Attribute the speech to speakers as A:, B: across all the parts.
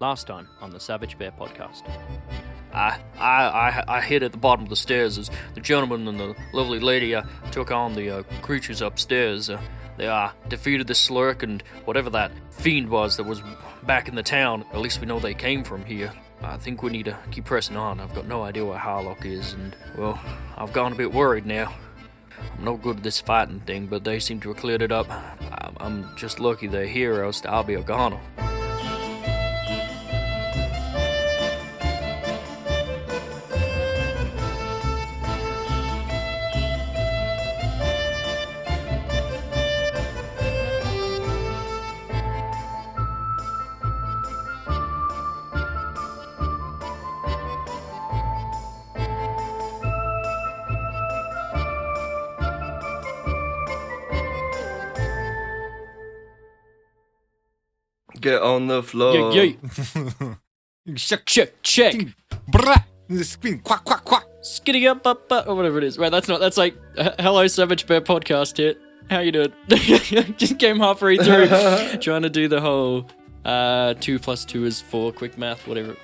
A: Last time on the Savage Bear podcast.
B: I, I, I, I hid at the bottom of the stairs as the gentleman and the lovely lady uh, took on the uh, creatures upstairs. Uh, they uh, defeated the Slurk and whatever that fiend was that was back in the town. At least we know they came from here. I think we need to keep pressing on. I've got no idea where Harlock is, and, well, I've gone a bit worried now. I'm no good at this fighting thing, but they seem to have cleared it up. I'm, just lucky they're here, else I'll be a goner.
C: On the floor.
A: Yeah, yeah. check, check, check.
D: Brah! Spin, quack, quack, quack.
A: Skitty up, up, up, or whatever it is. Right, that's not. That's like, uh, hello, Savage Bear podcast here. How you doing? Just came halfway through, trying to do the whole uh, two plus two is four, quick math, whatever.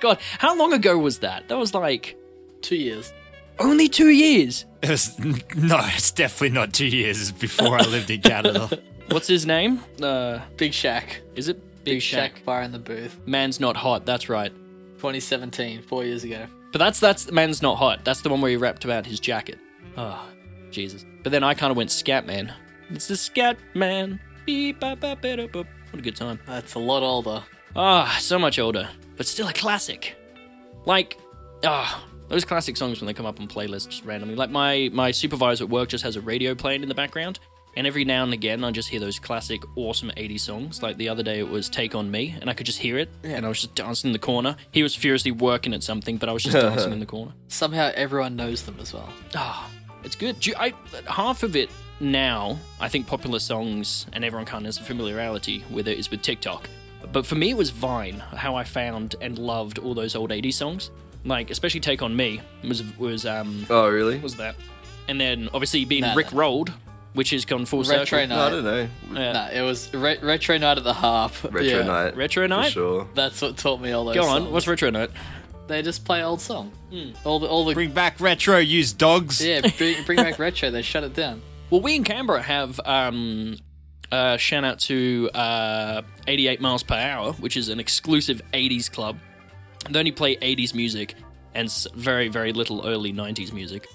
A: God, how long ago was that? That was like
E: Two years.
A: only two years.
D: It was, no, it's definitely not two years before I lived in Canada.
A: What's his name? Uh,
E: Big Shaq.
A: is it
E: Big, Shaq bar in the booth.
A: Man's not hot. That's right.
E: 2017, four years ago.
A: But that's that's man's not hot. That's the one where he rapped about his jacket. Oh, Jesus. But then I kind of went scat man. It's the scat man. Beep, bop, bop, bada, boop. What a good time.
E: That's a lot older.
A: Ah, so much older, but still a classic. Like, ah, those classic songs when they come up on playlists randomly. Like my my supervisor at work just has a radio playing in the background, and every now and again I just hear those classic, awesome '80s songs. Like the other day it was "Take on Me," and I could just hear it, and I was just dancing in the corner. He was furiously working at something, but I was just dancing in the corner.
E: Somehow everyone knows them as well.
A: Ah, it's good. Do you- I, half of it now, I think popular songs and everyone kind of has a familiarity with it is with TikTok. But for me, it was Vine, how I found and loved all those old 80s songs. Like, especially Take On Me was, was um,
C: Oh, really?
A: was that. And then, obviously, being
E: Nah,
A: Rick
E: nah.
A: Rolled, which has gone full
E: Retro
A: circle.
C: No, I don't know.
A: Yeah.
E: Nah, it was re- retro night at the harp.
C: Retro
E: Yeah,
C: night.
A: Retro
C: For
A: Night?
C: sure.
E: That's what taught me all those.
A: Go on,
E: songs.
A: what's Retro Night?
E: They just play old song.
A: Hmm.
E: All the all the
D: Bring back retro, use dogs.
E: yeah. Bring, bring back retro. They shut it down.
A: Well, we in Canberra have um, uh, shout out to uh, 88 miles per hour, which is an exclusive 80s club. They only play 80s music and very, very little early 90s music,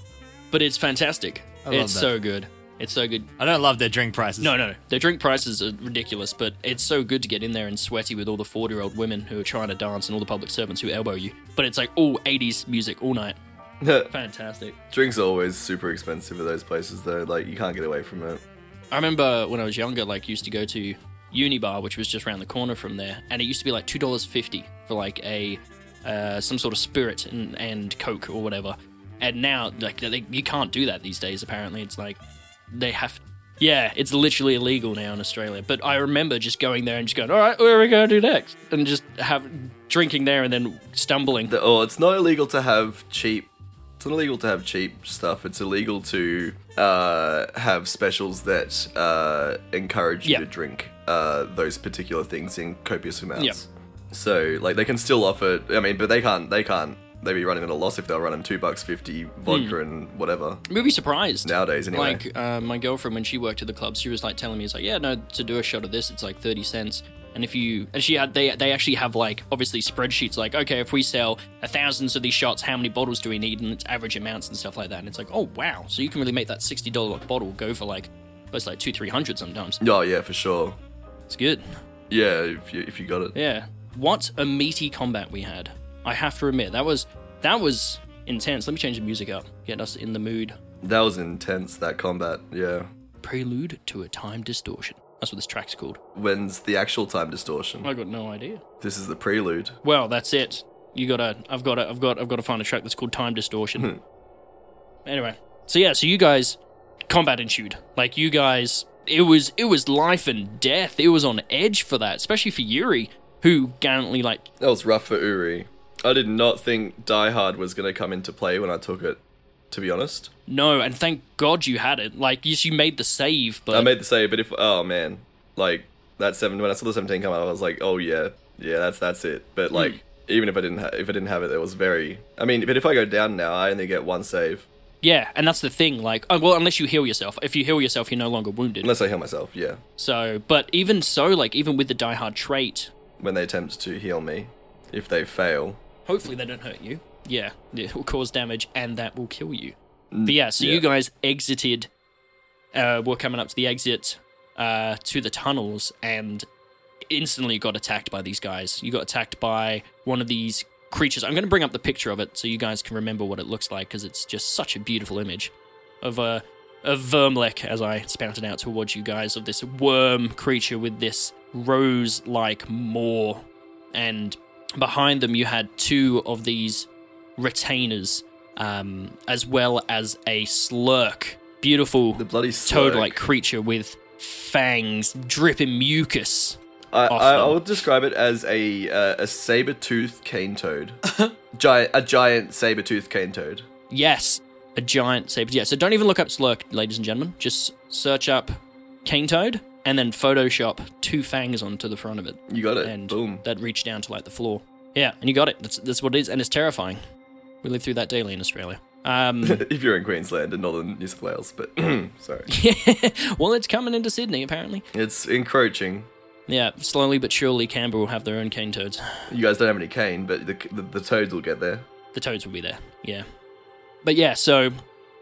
A: but it's fantastic.
D: love
A: It's
D: that.
A: so good. It's so good.
D: I don't love their drink prices.
A: No, no, no. Their drink prices are ridiculous, but it's so good to get in there and sweaty with all the 40 year old women who are trying to dance and all the public servants who elbow you. But it's like all 80s music all night. Fantastic.
C: Drinks are always super expensive at those places, though. Like, you can't get away from it.
A: I remember when I was younger, like used to go to Unibar, which was just around the corner from there, and it used to be like two dollars fifty for like a uh, some sort of spirit and, and Coke or whatever. And now, like they, you can't do that these days. Apparently, it's like they have. Yeah, it's literally illegal now in Australia. But I remember just going there and just going, "All right, where are we going to do next?" And just have drinking there and then stumbling.
C: The, oh, it's not illegal to have cheap. It's not illegal to have cheap stuff. It's illegal to uh, have specials that uh, encourage you
A: Yeah.
C: to drink uh, those particular things in copious amounts.
A: Yeah.
C: So, like, they can still offer. I mean, but they can't. They can't. They'd be running at a loss if they're running two bucks fifty vodka
A: Hmm.
C: and whatever.
A: You'd be surprised
C: Nowadays, anyway.
A: Like uh, my girlfriend, when she worked at the club, she was like telling me, "It's like, yeah, no, to do a shot of this, it's like thirty cents." And if you and she had, they they actually have like obviously spreadsheets, like, okay, if we sell a thousands of these shots, how many bottles do we need, and it's average amounts and stuff like that. And it's like, oh wow, so you can really make that sixty dollar bottle go for like, it's like two three hundred sometimes.
C: Oh yeah, for sure.
A: It's good.
C: Yeah, if you if you got it.
A: Yeah. What a meaty combat we had. I have to admit that was that was intense. Let me change the music up, get us in the mood.
C: That was intense. That combat. Yeah.
A: Prelude to a time distortion. That's what this track's called.
C: When's the actual time distortion?
A: I got no idea.
C: This is the prelude.
A: Well, that's it. You gotta. I've got to. I've got. I've got to find a track that's called Time Distortion. Hmm. anyway, so yeah, so you guys combat ensued. Like you guys, it was it was life and death. It was on edge for that, especially for Yuri, who gallantly like
C: That was rough for Uri. I did not think Diehard was going to come into play when I took it, to be honest.
A: no, and thank God you had it. Like yes, you made the save, but
C: I made the save, but if. Oh, man. Like, that seven when I saw the seventeen come out, I was like, oh yeah, yeah, that's that's it. But hmm. like, even if I didn't ha- if I didn't have it, it was very. I mean, but if I go down now, I only get one save
A: Yeah, and that's the thing. Like, oh, well, unless you heal yourself. If you heal yourself, you're no longer wounded.
C: unless I heal myself. Yeah,
A: So, but even so, like, even with the Diehard trait,
C: when they attempt to heal me, if they fail,
A: hopefully they don't hurt you. Yeah, it will cause damage and that will kill you. But yeah, so
C: yeah.
A: you guys exited. Uh, were coming up to the exit uh, to the tunnels and instantly got attacked by these guys. You got attacked by one of these creatures. I'm going to bring up the picture of it so you guys can remember what it looks like because it's just such a beautiful image of a of Vermlek as I spouted out towards you guys of this worm creature with this rose-like maw, and behind them you had two of these retainers, um, as well as a slurk, beautiful
C: the bloody
A: toad-like creature with fangs dripping mucus.
C: I, I, I would describe it as a uh, a saber toothed cane toad, giant a giant saber toothed cane toad.
A: Yes, a giant saber. Yeah, so don't even look up Slurk, ladies and gentlemen. Just search up cane toad and then Photoshop two fangs onto the front of it,
C: You got it.
A: and
C: Boom.
A: that reached down to like the floor. Yeah, and you got it. That's that's what it is, and it's terrifying. We live through that daily in Australia. Um,
C: if you're in Queensland and northern New South Wales, but sorry, Yeah,
A: well, it's coming into Sydney apparently.
C: it's encroaching.
A: Yeah, slowly but surely, Canberra will have their own cane toads.
C: You guys don't have any cane, but the, the, the toads will get there.
A: the toads will be there. Yeah, but yeah, so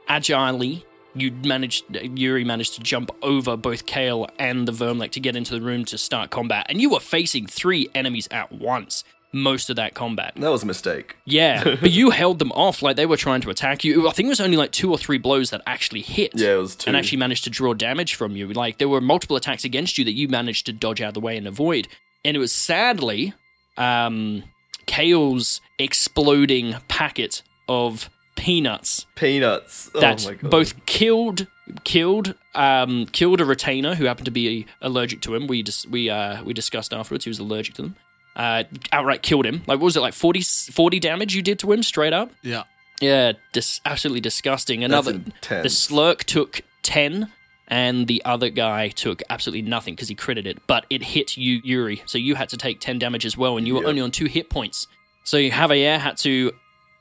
A: agilely, you managed. Yuri managed to jump over both Kale and the Vermlek to get into the room to start combat, and you were facing three enemies at once. Most of that combat.
C: That was a mistake.
A: Yeah, but you held them off like they were trying to attack you. I think it was only like two or three blows that actually hit.
C: Yeah, it was two.
A: And actually managed to draw damage from you. Like there were multiple attacks against you that you managed to dodge out of the way and avoid. And it was sadly um, Kale's exploding packet of peanuts
C: Peanuts. Oh
A: that
C: my god.
A: both killed killed um, killed a retainer who happened to be allergic to him. We dis- we uh, we discussed afterwards he was allergic to them. Uh, outright killed him. Like what was it like 40, 40 damage you did to him straight up?
D: Yeah.
A: Yeah, dis- absolutely disgusting. Another
C: intense.
A: the slurk took ten, and the other guy took absolutely nothing because he critted it. But it hit you, Yuri, so you had to take ten damage as well, and you were
C: Yep.
A: only on two hit points. So Javier had to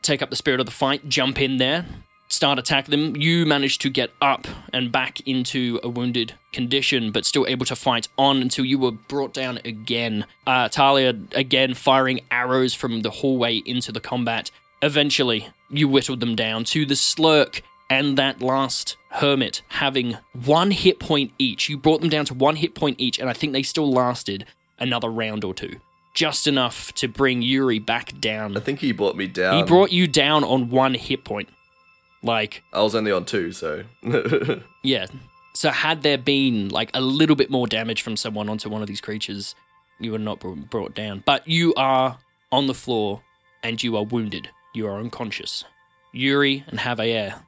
A: take up the spirit of the fight, jump in there, start attack them. You managed to get up and back into a wounded condition, but still able to fight on until you were brought down again. Uh, Talia again firing arrows from the hallway into the combat. Eventually, you whittled them down to the slurk and that last hermit having one hit point each. You brought them down to one hit point each, and I think they still lasted another round or two. Just enough to bring Yuri back down.
C: I think he brought me down.
A: He brought you down on one hit point. Like,
C: I was only on two, so
A: yeah. So had there been like a little bit more damage from someone onto one of these creatures, you were not brought down. But you are on the floor and you are wounded. You are unconscious. Yuri and Javier,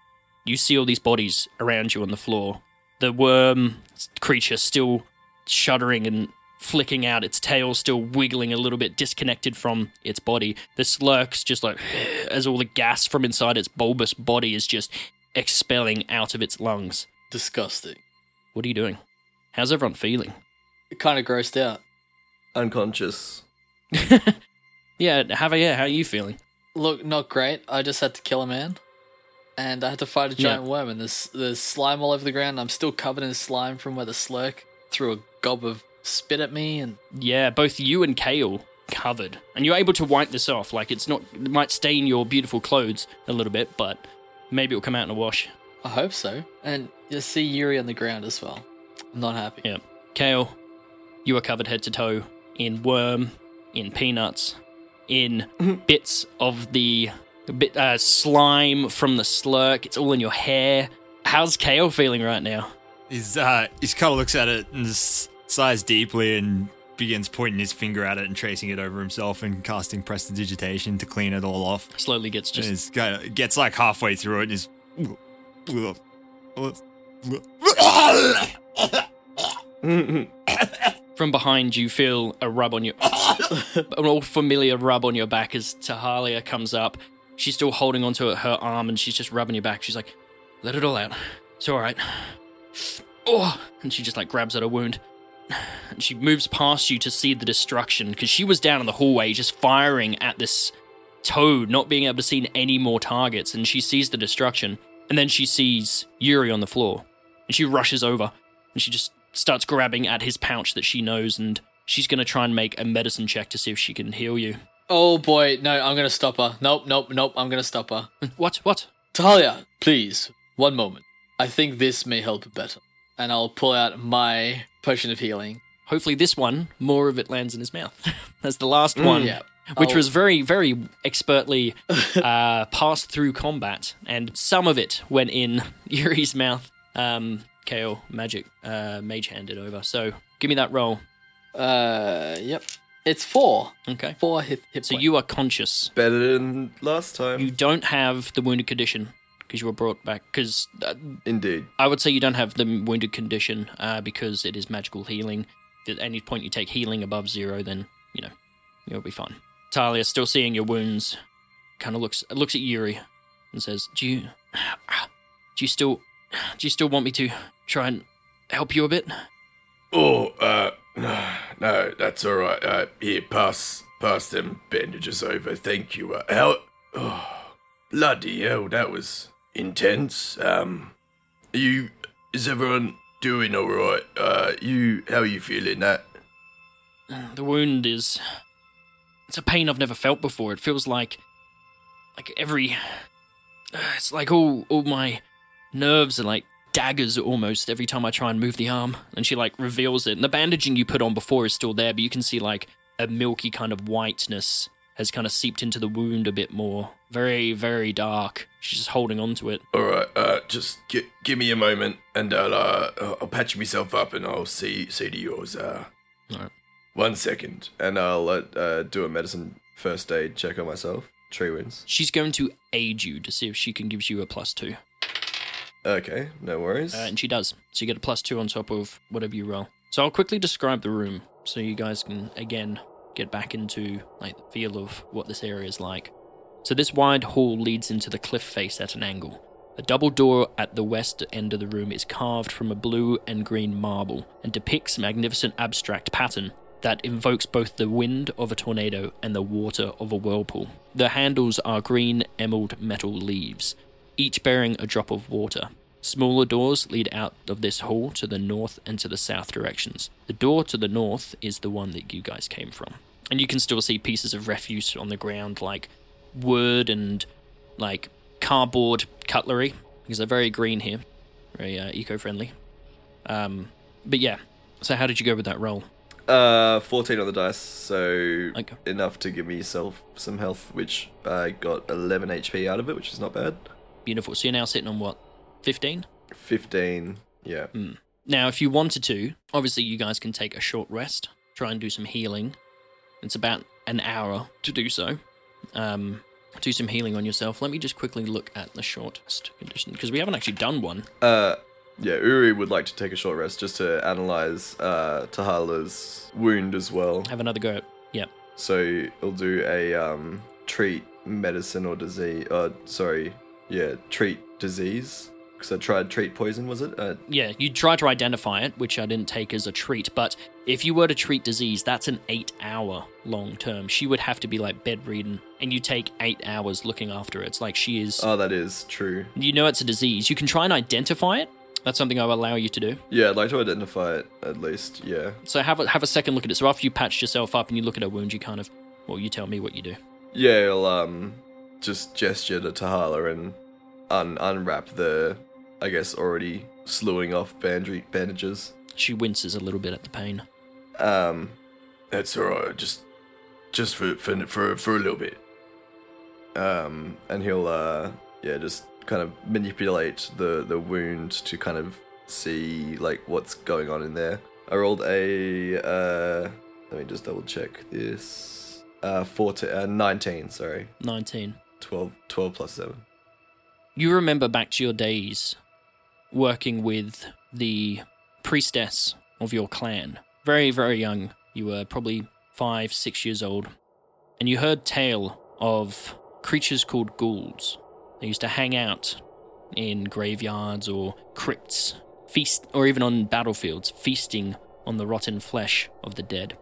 A: you see all these bodies around you on the floor. The worm creature still shuddering and flicking out, its tail still wiggling a little bit disconnected from its body. The slurk's just like as all the gas from inside its bulbous body is just expelling out of its lungs.
E: Disgusting.
A: What are you doing? How's everyone feeling?
E: Kind of grossed out.
C: unconscious.
A: Yeah, Javier, how are you feeling?
E: Look, not great. I just had to kill a man, and I had to fight a giant worm. And there's there's slime all over the ground. I'm still covered in slime from where the slurk threw a gob of spit at me, and
A: Yeah, both you and Kale covered, and you're able to wipe this off. Like it's not, it might stain your beautiful clothes a little bit, but maybe it'll come out in a wash.
E: I hope so. And you see Yuri on the ground as well. I'm not happy.
A: Yeah, Kale, you are covered head to toe in worm, in peanuts, in bits of the bit uh, slime from the slurk. It's all in your hair. How's Kale feeling right now?
D: He's uh, he's kind of looks at it and s- sighs deeply and begins pointing his finger at it and tracing it over himself and casting prestidigitation to clean it all off.
A: Slowly gets just
D: kind of gets like halfway through it and is.
A: From behind, you feel a rub on your, an all familiar rub on your back as Tahalia comes up. She's still holding onto her arm and she's just rubbing your back. She's like, "Let it all out. It's all right." Oh, and she just like grabs at her wound. And she moves past you to see the destruction because she was down in the hallway just firing at this toad, not being able to see any more targets, and she sees the destruction. And then she sees Yuri on the floor, and she rushes over, and she just starts grabbing at his pouch that she knows, and she's gonna try and make a medicine check to see if she can heal you.
E: Oh boy, no, I'm gonna stop her. Nope, nope, nope, I'm gonna stop her.
A: What? What?
E: Talia, please, one moment. I think this may help better. And I'll pull out my potion of healing.
A: Hopefully, this one more of it lands in his mouth. That's the last one.
E: Yeah.
A: which
E: I'll-
A: was very, very expertly uh, passed through combat, and some of it went in Yuri's mouth. Um, KO magic uh, mage handed over. So give me that roll.
E: Uh, yep. It's four.
A: Okay.
E: Four hit, hit
A: So
E: points.
A: you are conscious.
C: Better than last time.
A: You don't have the wounded condition because you were brought back. Because uh,
C: Indeed.
A: I would say you don't have the wounded condition uh, because it is magical healing. At any point you take healing above zero, then you know you'll be fine. Talia, still seeing your wounds, kind of looks looks at Yuri and says, "Do you do you still do you still want me to try and help you a bit?"
F: Oh, uh, no, no, that's all right. Uh, here, pass, pass them bandages over. Thank you. Uh, how? Oh, bloody hell, that was intense. Um, you? Is everyone doing all right? Uh, you, how are you feeling? That?
A: The wound is it's a pain I've never felt before. It feels like like every it's like all all my nerves are like daggers almost every time I try and move the arm. And she like reveals it. And the bandaging you put on before is still there, but you can see like a milky kind of whiteness has kind of seeped into the wound a bit more. Very, very dark. She's just holding on to it.
F: All right. Uh, just gi- give me a moment, and I'll uh, I'll patch myself up, and I'll see see to yours. Uh,
A: All right.
F: one second.
C: And I'll uh, uh, do a medicine first aid check on myself. Tree wins.
A: She's going to aid you to see if she can give you a plus two.
C: Okay, no worries.
A: Uh, and she does. So you get a plus two on top of whatever you roll. So I'll quickly describe the room so you guys can again get back into like the feel of what this area is like. So this wide hall leads into the cliff face at an angle. A double door at the west end of the room is carved from a blue and green marble and depicts a magnificent abstract pattern that invokes both the wind of a tornado and the water of a whirlpool. The handles are green emerald metal leaves, each bearing a drop of water. Smaller doors lead out of this hall to the north and to the south directions. The door to the north is the one that you guys came from. And you can still see pieces of refuse on the ground, like wood and like cardboard cutlery, because they're very green here, very uh, eco friendly. Um, but yeah, so how did you go with that roll?
C: Uh, 14 on the dice, so
A: Okay.
C: enough to give myself some health, which I got 11 HP out of it, which is not bad.
A: Beautiful. So you're now sitting on what? 15?
C: 15, yeah.
A: Now, if you wanted to, obviously you guys can take a short rest, try and do some healing. It's about an hour to do so. Um, do some healing on yourself. Let me just quickly look at the short rest condition because we haven't actually done one.
C: Uh, yeah, Uri would like to take a short rest just to analyze uh, Tahala's wound as well.
A: Have another go. At, yeah,
C: So he'll do a um, treat medicine or disease. Uh, sorry, yeah, treat disease. Because I tried treat poison, was it? Uh,
A: yeah. You try to identify it, which I didn't take as a treat. But if you were to treat disease, that's an eight-hour long term. She would have to be like bedridden, and you take eight hours looking after it. It's like she is.
C: oh, that is true.
A: you know it's a disease. You can try and identify it. That's something I will allow you to do.
C: Yeah, I'd like to identify it at least. Yeah.
A: So have a have a second look at it. So after you patched yourself up and you look at her wound, you kind of, well, you tell me what you do.
C: Yeah, I'll um just gesture to Tahala and un- unwrap the, I guess, already slewing off bandage- bandages.
A: She winces a little bit at the pain.
C: Um,
F: That's all right. Just, just for for for for a little bit.
C: um, and he'll uh yeah just kind of manipulate the the wound to kind of see like what's going on in there. I rolled a uh let me just double check this uh 14 uh, 19 sorry
A: Nineteen.
C: 12 12 plus 7
A: You remember back to your days working with the priestess of your clan. Very very young. You were probably five six years old, and you heard tale of creatures called ghouls. They used to hang out in graveyards or crypts, feast, or even on battlefields, feasting on the rotten flesh of the dead.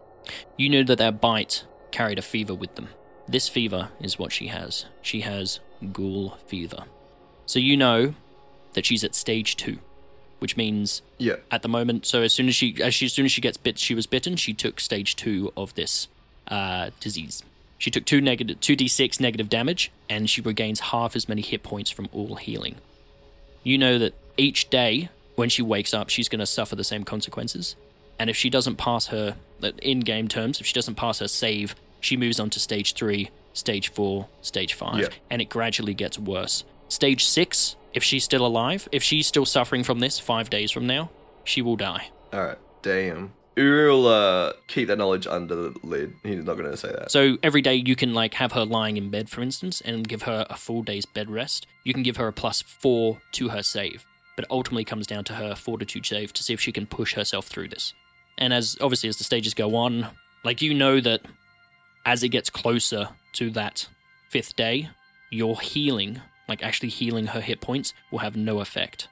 A: You knew that their bite carried a fever with them. This fever is what she has. She has ghoul fever. So you know that she's at stage two, which means
C: Yeah.
A: at the moment. So as soon as she, as, she, as soon as she gets bit, she was bitten. She took stage two of this uh, disease. She took two negative, two d6 negative damage, and she regains half as many hit points from all healing. You know that each day when she wakes up, she's going to suffer the same consequences. And if she doesn't pass her, in game terms, if she doesn't pass her save, she moves on to stage three, stage four, stage five,
C: Yeah.
A: and it gradually gets worse. Stage six, if she's still alive, if she's still suffering from this five days from now, she will die.
C: All right. Damn. Uri will uh, keep that knowledge under the lid. He's not going to say that.
A: So every day you can like have her lying in bed, for instance, and give her a full day's bed rest. You can give her a plus four to her save, but it ultimately comes down to her fortitude save to see if she can push herself through this. And as obviously as the stages go on, like you know that as it gets closer to that fifth day, your healing, like actually healing her hit points, will have no effect.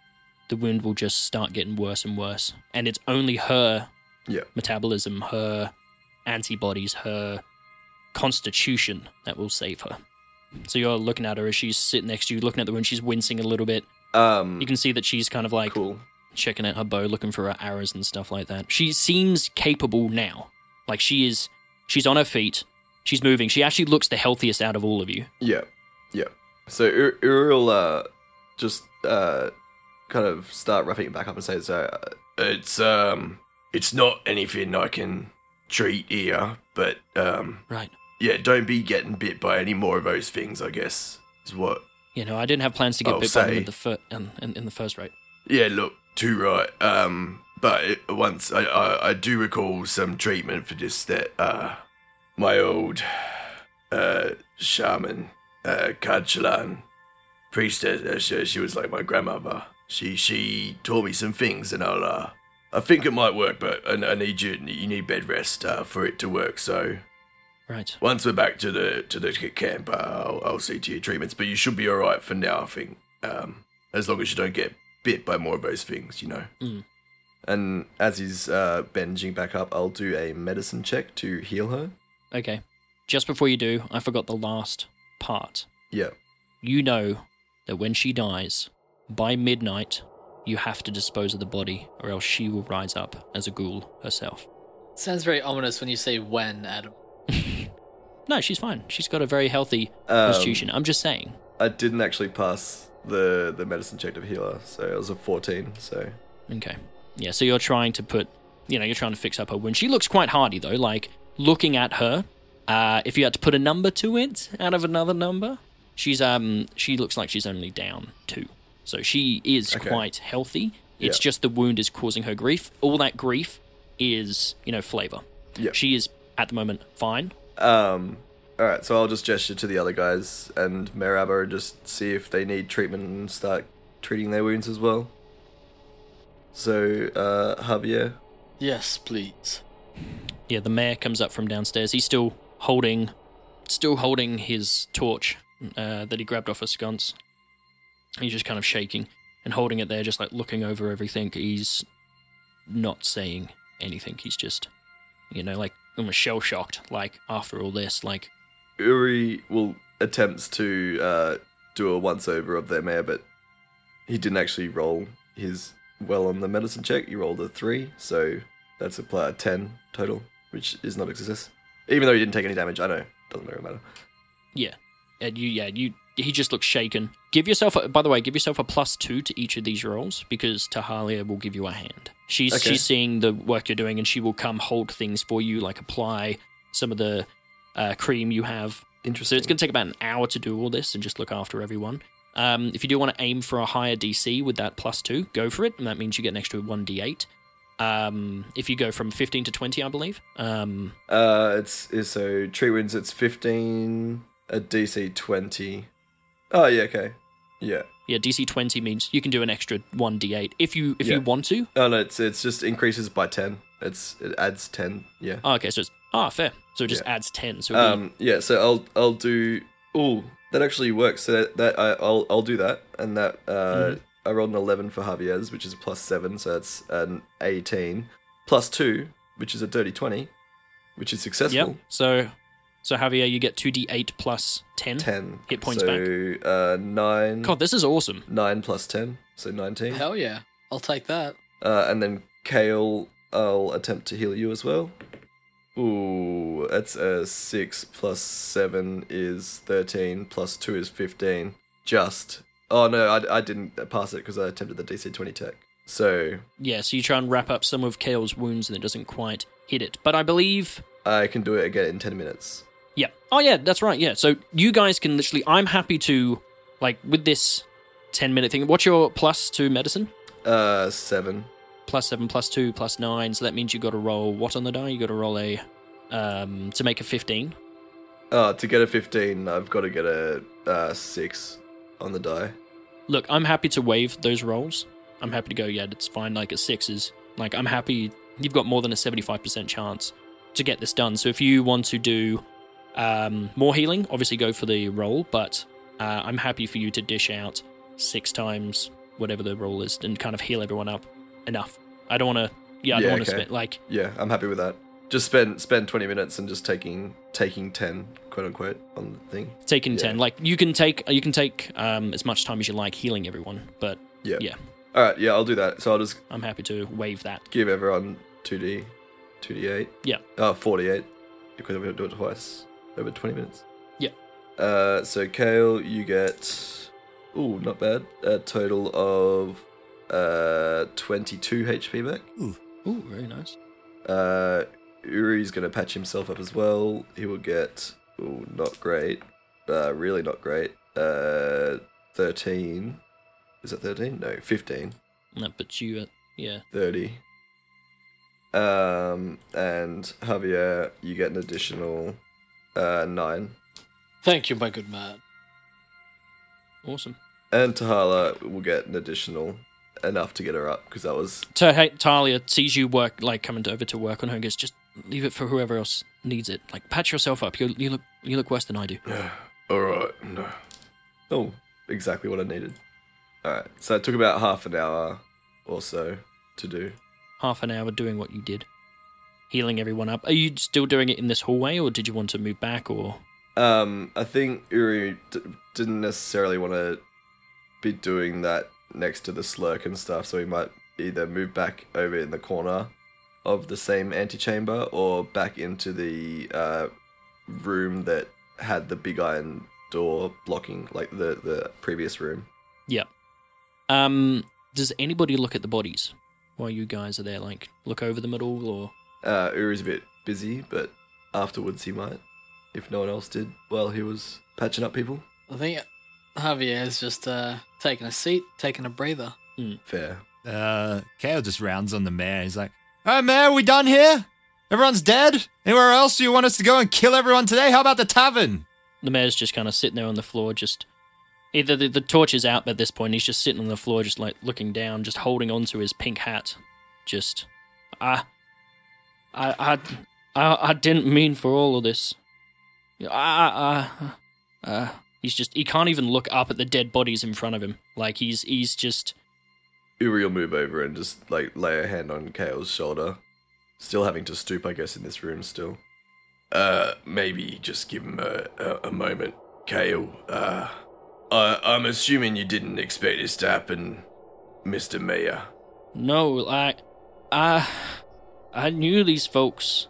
A: The wound will just start getting worse and worse, and it's only her
C: Yeah.
A: metabolism, her antibodies, her constitution that will save her. So you're looking at her as she's sitting next to you, looking at the wound. She's wincing a little bit.
C: Um.
A: You can see that she's kind of like
C: cool.
A: checking out her bow, looking for her arrows and stuff like that. She seems capable now. Like she is, she's on her feet. She's moving. She actually looks the healthiest out of all of you.
C: Yeah. Yeah. So Uri Uri will uh, just uh, kind of start roughing it back up and say, "So uh,
F: It's um, it's not anything I can treat here, but um,
A: Right.
F: yeah, don't be getting bit by any more of those things. I guess is what.
A: You know, I didn't have plans to get
F: Oh,
A: bit by them in the, fir- in, in, in the first rate.
F: Yeah, look, too right. Um, but it, once I, I I do recall some treatment for this that uh, my old uh shaman uh Kachalan priestess. Uh, she, she was like my grandmother. She she taught me some things, and I'll uh. I think it might work, but I, I need you. You need bed rest uh, for it to work. So
A: Right.
F: once we're back to the to the camp, uh, I'll, I'll see to your treatments. But you should be all right for now. I think, um, as long as you don't get bit by more of those things, you know.
C: And as he's uh, bending back up, I'll do a medicine check to heal her.
A: Okay. Just before you do, I forgot the last part.
C: Yeah.
A: You know that when she dies, by midnight, you have to dispose of the body, or else she will rise up as a ghoul herself.
E: Sounds very ominous when you say when, Adam.
A: No, she's fine. She's got a very healthy
C: Um,
A: constitution. I'm just saying.
C: I didn't actually pass the the medicine check of healer, so it was a 14. So
A: Okay. Yeah, so you're trying to put, you know, you're trying to fix up her wound. She looks quite hardy, though. Like, looking at her, uh, if you had to put a number to it out of another number, she's, um, she looks like she's only down two. So she is
C: Okay.
A: quite healthy. It's
C: Yeah.
A: just the wound is causing her grief. All that grief is, you know, flavor.
C: Yeah.
A: She is, at the moment, fine.
C: Um, all right, so I'll just gesture to the other guys and Meraba and just see if they need treatment and start treating their wounds as well. So, uh, Javier,
E: Yes, please.
A: Yeah, the mayor comes up from downstairs. He's still holding, still holding his torch uh, that he grabbed off a sconce. He's just kind of shaking and holding it there, just like looking over everything. He's not saying anything. He's just, you know, like almost shell shocked. Like after all this, like
C: Uri will attempts to uh, do a once over of their mayor, but he didn't actually roll his well on the medicine check. He rolled a three, so that's a pl- ten total, which is not a success. Even though he didn't take any damage, I know doesn't really matter.
A: yeah, and you, yeah, you. He just looks shaken. Give yourself, a, by the way, give yourself a plus two to each of these rolls because Tahalia will give you a hand. She's
C: Okay.
A: she's seeing the work you're doing, and she will come hold things for you, like apply some of the uh, cream you have. So
C: Interesting.
A: it's going to take about an hour to do all this and just look after everyone. Um, if you do want to aim for a higher DC with that plus two, go for it, and that means you get an extra one d8. Um, if you go from 15 to 20, I believe. Um,
C: Uh, it's, it's so tree wins. It's fifteen, a DC twenty. Oh yeah, okay, yeah.
A: yeah, DC 20 means you can do an extra one d8 if you if
C: Yeah.
A: you want to.
C: Oh no, it's it's just increases by ten. It's it adds ten. Yeah.
A: Oh, okay, so it's ah fair. So it just adds 10. So it'll be-
C: Um. Yeah. So I'll I'll do. Oh, that actually works. So that, that I I'll I'll do that, and that uh
A: Mm-hmm.
C: I rolled an eleven for Javier's, which is a plus seven, so that's an eighteen. plus two, which is a dirty twenty, which is successful.
A: Yep. So, so Javier, you get two d8 plus ten.
C: Ten
A: Hit points
C: so,
A: back.
C: Uh, nine.
A: God, this is awesome.
C: Nine plus ten, so nineteen.
E: Hell yeah. I'll take that.
C: Uh, and then Kale, I'll attempt to heal you as well. Ooh, that's a six plus seven is thirteen plus two is fifteen. Just. Oh no, I, I didn't pass it because I attempted the DC twenty tech. So
A: Yeah. So you try and wrap up some of Kale's wounds, and it doesn't quite hit it. But I believe
C: I can do it again in ten minutes.
A: Yeah. Oh, yeah, that's right. Yeah. So you guys can literally. I'm happy to, like, with this 10 minute thing. What's your plus to medicine?
C: Uh, seven.
A: Plus seven, plus two, plus nine. So that means you got to roll what on the die? You got to roll a. Um, to make a 15.
C: Uh, to get a fifteen, I've got to get a uh, six on the die.
A: Look, I'm happy to waive those rolls. I'm happy to go, yeah, it's fine. Like, a six is. Like, I'm happy. You've got more than a 75% chance to get this done. So if you want to do um, more healing, obviously go for the roll, but uh, I'm happy for you to dish out six times whatever the roll is and kind of heal everyone up enough. I don't want to. Yeah, I
C: Yeah,
A: don't want to
C: okay.
A: spend like
C: Yeah, I'm happy with that. Just spend spend twenty minutes and just taking taking ten, quote unquote, on the thing.
A: taking
C: Yeah.
A: ten. Like you can take you can take um, as much time as you like healing everyone, but
C: Yeah.
A: Yeah.
C: All right. Yeah, I'll do that. So I'll just
A: I'm happy to waive that.
C: give everyone two d, two d eight.
A: Yeah.
C: Uh, forty eight. Because we do it twice over twenty minutes.
A: Yeah.
C: Uh, so Kale, you get, ooh, not bad. A total of uh twenty two HP back.
A: ooh Ooh, very nice.
C: Uh, Uri's gonna patch himself up as well. He will get, ooh, not great. Uh, really not great. Uh, thirteen. Is it thirteen? No, fifteen.
A: That puts you at yeah.
C: 30. Um, and Javier, you get an additional uh, 9.
E: Thank you, my good man.
A: Awesome.
C: And Tahala will get an additional enough to get her up because that was.
A: So hey, Talia sees you work like coming over to work on her and goes, just leave it for whoever else needs it. Like patch yourself up. You you look you look worse than I do.
F: All right. No.
C: Oh, exactly what I needed. Alright, so it took about half an hour or so to do.
A: Half an hour doing what you did, healing everyone up. Are you still doing it in this hallway, or did you want to move back? Or
C: Um, I think Uri d- didn't necessarily want to be doing that next to the slurk and stuff, so he might either move back over in the corner of the same antechamber or back into the uh, room that had the big iron door blocking, like the the previous room.
A: Yep. Um, does anybody look at the bodies while you guys are there? Like, look over them at all, or
C: Uh, Uri's a bit busy, but afterwards he might, if no one else did, while he was patching up people.
E: I think Javier's just uh, taking a seat, taking a breather.
C: Fair.
D: Uh, Kale just rounds on the mayor. He's like, All right, mayor, we done here? Everyone's dead? Anywhere else do you want us to go and kill everyone today? How about the tavern?
A: the mayor's just kind of sitting there on the floor, just either the, the torch is out at this point. He's just sitting on the floor, just like looking down, just holding onto his pink hat. Just, I, I, I, I, I didn't mean for all of this. I, I, uh, he's just he can't even look up at the dead bodies in front of him. Like he's he's just
C: Uri will move over and just like lay a hand on Kale's shoulder. Still having to stoop, I guess, in this room still.
F: Uh, maybe just give him a, a, a moment. Kale, uh, I, I'm assuming you didn't expect this to happen, Mr. Mayor.
A: No, I, I, I knew these folks,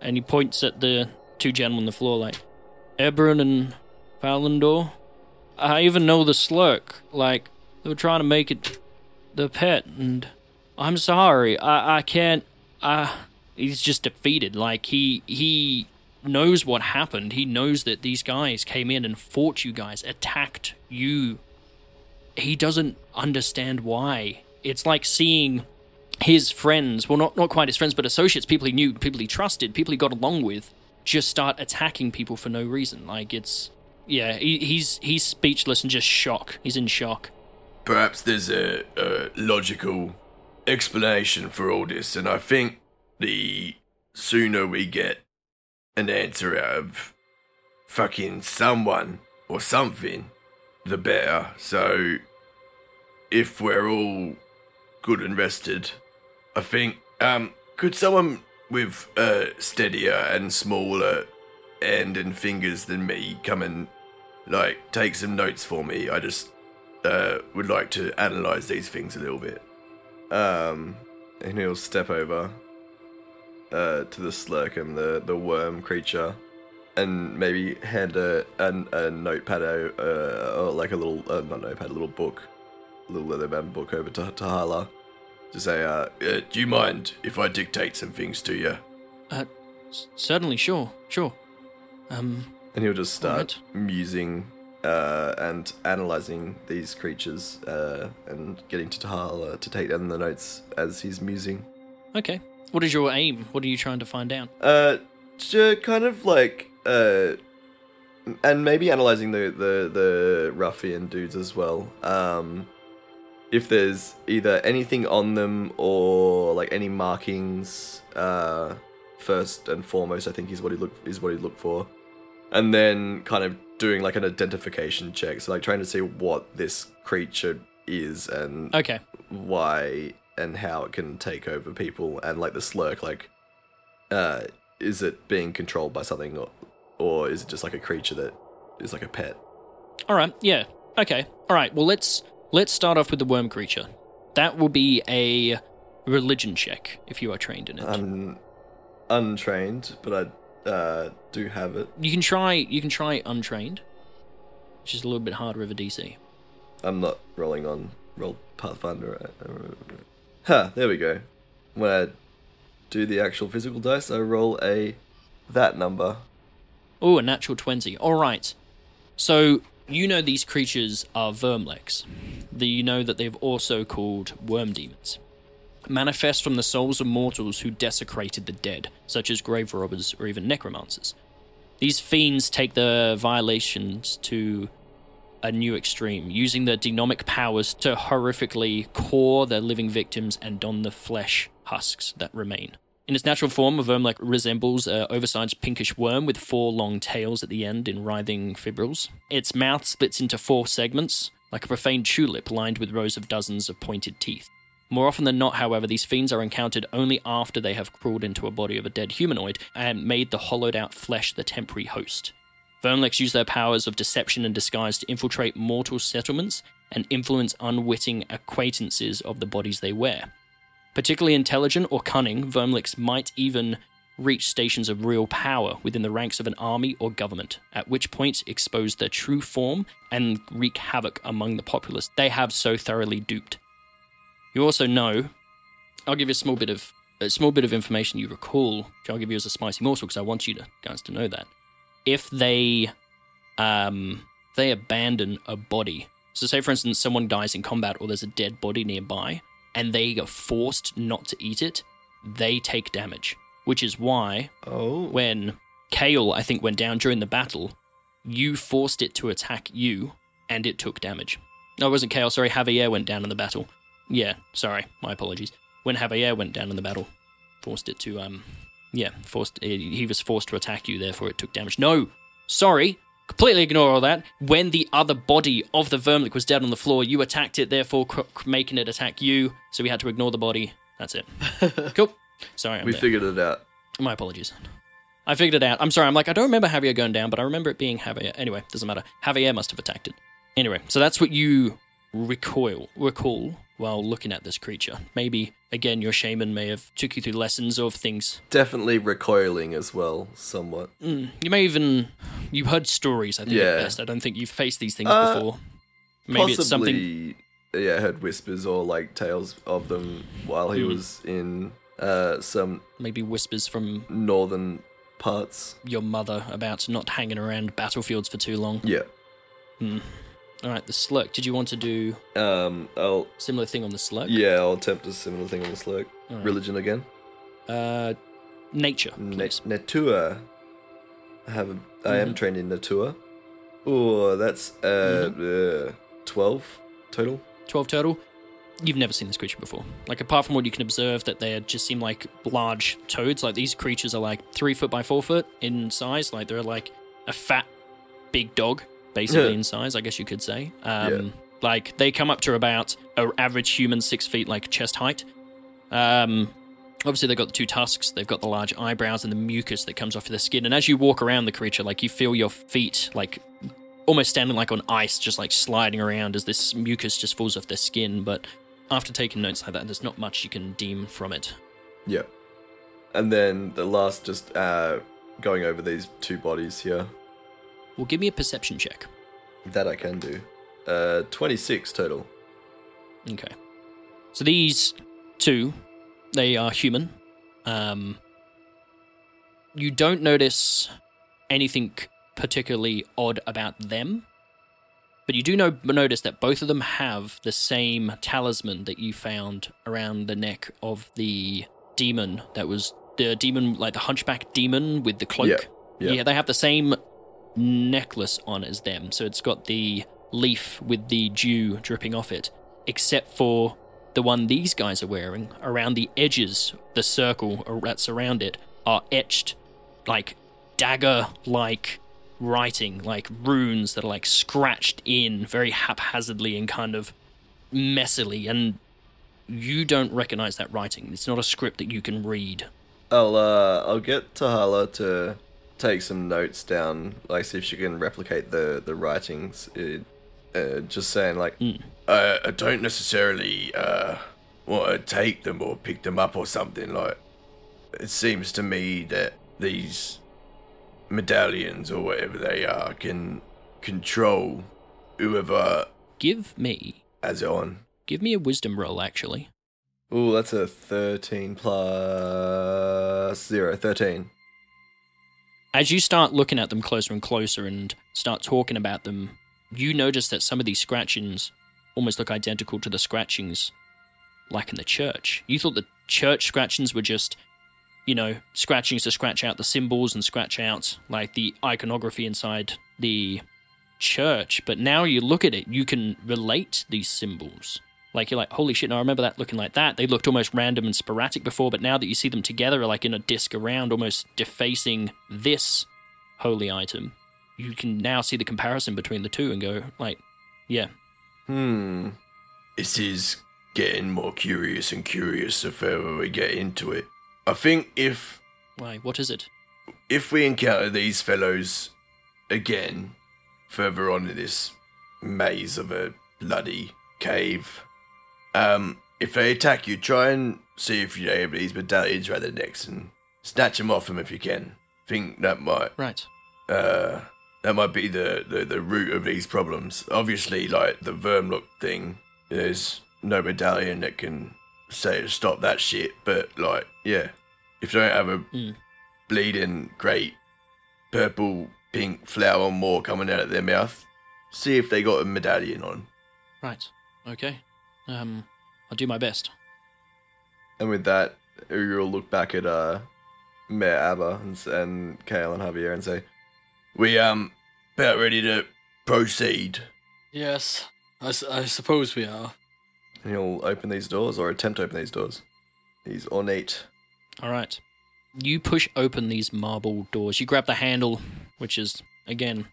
A: and he points at the two gentlemen on the floor, like Eberron and Falendor. I even know the Slurk. Like they were trying to make it the pet, and I'm sorry. I, I can't. I. He's just defeated. Like he he knows what happened. He knows that these guys came in and fought you guys, attacked you he doesn't understand why. It's like seeing his friends, well, not, not quite his friends, but associates, people he knew, people he trusted, people he got along with, just start attacking people for no reason. Like, it's. Yeah, he, he's he's speechless and just shock. He's in shock.
F: Perhaps there's a, a logical explanation for all this, and I think the sooner we get an answer out of fucking someone or something, the better. So, if we're all good and rested, I think, um, could someone with uh, steadier and smaller hand and fingers than me come and like take some notes for me? I just uh, would like to analyze these things a little bit.
C: Um, and he'll step over uh, to the slurkin, the the worm creature, and maybe hand a a, a notepad uh, or like a little uh, not notepad, a little book, a little leatherbound book over to Tahala to say, uh,
F: Uh, do you mind if I dictate some things to you?
A: S- certainly, sure, sure. Um,
C: and he'll just start musing uh, and analyzing these creatures uh, and getting to Tahala to take down the notes as he's musing.
A: okay. What is your aim? What are you trying to find out?
C: Uh, ju- kind of like uh, and maybe analyzing the the the ruffian dudes as well. Um, if there's either anything on them or like any markings. Uh, first and foremost, I think is what he look is what he look for, and then kind of doing like an identification check. So like trying to see what this creature is and
A: Okay.
C: why and how it can take over people and like the slurk like uh is it being controlled by something or, or is it just like a creature that is like a pet
A: All right. Yeah. Okay. All right. Well, let's let's start off with the worm creature. That will be a religion check if you are trained in it.
C: i'm untrained but i uh do have it
A: you can try. You can try untrained, which is a little bit harder of a DC.
C: i'm not rolling on roll pathfinder uh, huh there we go when i do the actual physical dice i roll a that number
A: Oh, a natural 20. All right. So, you know these creatures are vermleks. You know that they've also called worm demons. Manifest from the souls of mortals who desecrated the dead, such as grave robbers or even necromancers. These fiends take their violations to a new extreme, using their demonic powers to horrifically core their living victims and don the flesh husks that remain. In its natural form, a vermlek resembles an oversized pinkish worm with four long tails at the end in writhing fibrils. Its mouth splits into four segments, like a profaned tulip lined with rows of dozens of pointed teeth. More often than not, however, these fiends are encountered only after they have crawled into a body of a dead humanoid and made the hollowed out flesh the temporary host. Vermleks use their powers of deception and disguise to infiltrate mortal settlements and influence unwitting acquaintances of the bodies they wear. Particularly intelligent or cunning, Vermleks might even reach stations of real power within the ranks of an army or government, at which point expose their true form and wreak havoc among the populace they have so thoroughly duped. You also know, I'll give you a small bit of a small bit of information you recall, which I'll give you as a spicy morsel because I want you to, guys to know that. If they um they abandon a body. So say for instance someone dies in combat or there's a dead body nearby and they are forced not to eat it, they take damage. Which is why
C: oh
A: when Kale, I think, went down during the battle, you forced it to attack you, and it took damage. No, it wasn't Kale, sorry, Javier went down in the battle. Yeah, sorry, my apologies. When Javier went down in the battle, forced it to, um, yeah, forced, he was forced to attack you, therefore it took damage. No, sorry, completely ignore all that. When the other body of the Vermlek was dead on the floor, you attacked it, therefore cr- cr- making it attack you, so we had to ignore the body. That's it. cool. Sorry, I'm
C: we
A: there.
C: figured it out
A: My apologies. I figured it out. I'm sorry. I'm like, I don't remember Javier going down, but I remember it being Javier. Anyway, doesn't matter. Javier must have attacked it. Anyway, so that's what you recoil recall while looking at this creature. Maybe again, your shaman may have took you through lessons of things.
C: definitely recoiling as well somewhat
A: Mm, you may even you heard stories. I think
C: Yeah.
A: at best. I don't think you've faced these things
C: Uh,
A: before. Maybe it's something.
C: Possibly, yeah, heard whispers or like tales of them while he
A: Hmm.
C: was in uh, some
A: Maybe whispers from
C: northern parts.
A: your mother about not hanging around battlefields for too long.
C: Yeah.
A: All right, the slurk. Did you want to do
C: Um. I'll.
A: similar thing on the slurk?
C: Yeah. I'll attempt a similar thing on the slurk.
A: Alright.
C: Religion again.
A: Uh, nature. Please.
C: Natura. I have. A, I am
A: Mhm.
C: trained in Natura. Oh, that's uh,
A: Mm-hmm.
C: uh twelve total.
A: 12 total. You've never seen this creature before. Like, apart from what you can observe, that they just seem like large toads. Like, these creatures are like three foot by four foot in size. Like, they're like a fat, big dog, basically,
C: Yeah.
A: in size, I guess you could say. Um,
C: Yeah.
A: Like, they come up to about an average human six feet, like chest height. Um, obviously they've got the two tusks, they've got the large eyebrows and the mucus that comes off of their skin. And as you walk around the creature, like you feel your feet like almost standing like on ice, just like sliding around as this mucus just falls off their skin. But after taking notes like that, there's not much you can deem from it.
C: Yeah. And then the last, just uh, going over these two bodies here.
A: Well, give me a perception check.
C: That I can do. Uh, 26 total.
A: Okay. So these two, they are human. Um, you don't notice anything particularly odd about them, but you do know notice that both of them have the same talisman that you found around the neck of the demon that was the demon, like the hunchback demon with the cloak.
C: Yeah, yeah.
A: yeah they have the same necklace on as them. So it's got the leaf with the dew dripping off it, except for the one these guys are wearing. Around the edges, the circle that's around it, are etched like dagger like writing, like runes that are like scratched in very haphazardly and kind of messily. And you don't recognize that writing. It's not a script that you can read.
C: I'll uh, I'll get Tahalia to take some notes down, like see if she can replicate the the writings. It, uh, just saying, like,
F: Uh, I don't necessarily uh, want to take them or pick them up or something. Like, it seems to me that these medallions or whatever they are can control whoever
A: Give me,
F: it on.
A: give me a wisdom roll, actually.
C: ooh, that's a 13 plus 0, 13.
A: As you start looking at them closer and closer and start talking about them, you notice that some of these scratchings almost look identical to the scratchings like in the church. You thought the church scratchings were just, you know, scratchings to scratch out the symbols and scratch out like the iconography inside the church, but now you look at it, you can relate these symbols. Like you're like, holy shit! Now I remember that looking like that. They looked almost random and sporadic before, but now that you see them together, like in a disc around, almost defacing this holy item, you can now see the comparison between the two and go, like, yeah,
C: Hmm.
F: This is getting more curious and curious the further we get into it. I think if
A: why? What is it?
F: if we encounter these fellows again further on in this maze of a bloody cave, um, if they attack you, try and see if you have these medallions around their necks and snatch them off them if you can. Think that might
A: Right.
F: uh that might be the, the, the root of these problems. Obviously, like the Vermlek thing, there's no medallion that can say to stop that shit. But like, yeah, if they don't have a
A: Mm.
F: bleeding great purple pink flower more coming out of their mouth, see if they got a medallion on.
A: Right. Okay. Um, I'll do my best.
C: And with that, you'll look back at uh, Mayor Abba and, s- and Kale and Javier and say,
F: We um about ready to proceed.
E: Yes, I, I suppose we are.
C: and he'll open these doors or attempt to open these doors. He's ornate.
A: All right. You push open these marble doors. You grab the handle, which is again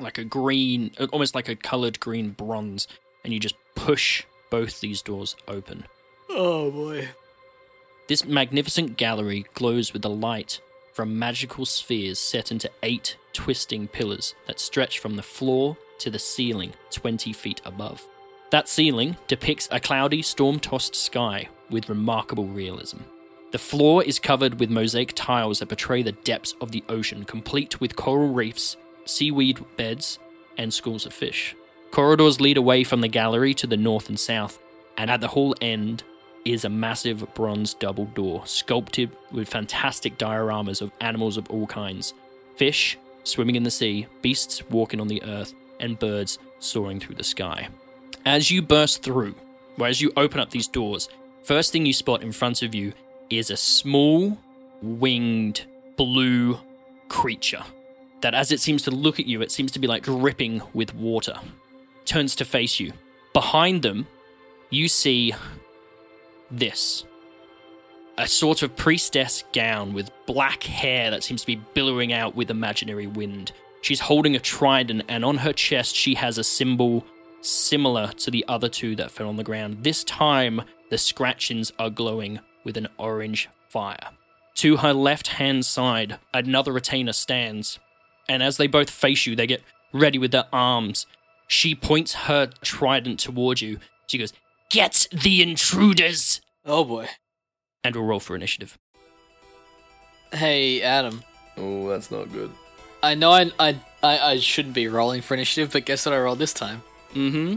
A: like a green, almost like a colored green bronze, and you just push both these doors open.
E: Oh boy.
A: This magnificent gallery glows with the light from magical spheres set into eight twisting pillars that stretch from the floor to the ceiling 20 feet above. That ceiling depicts a cloudy, storm tossed sky with remarkable realism. The floor is covered with mosaic tiles that portray the depths of the ocean, complete with coral reefs, seaweed beds, and schools of fish. Corridors lead away from the gallery to the north and south, and at the hall end is a massive bronze double door, sculpted with fantastic dioramas of animals of all kinds fish swimming in the sea, beasts walking on the earth, and birds soaring through the sky. As you burst through, or as you open up these doors, first thing you spot in front of you is a small, winged, blue creature that, as it seems to look at you, it seems to be like dripping with water. Turns to face you. Behind them, you see this a sort of priestess gown with black hair that seems to be billowing out with imaginary wind. She's holding a trident, and on her chest, she has a symbol similar to the other two that fell on the ground. This time, the scratchings are glowing with an orange fire. To her left hand side, another retainer stands, and as they both face you, they get ready with their arms. She points her trident toward you. She goes, Get the intruders!
E: Oh boy.
A: And we'll roll for initiative.
E: Hey, Adam.
C: Oh, that's not good.
E: I know I, I I I shouldn't be rolling for initiative, but guess what I rolled this time?
A: Mm hmm.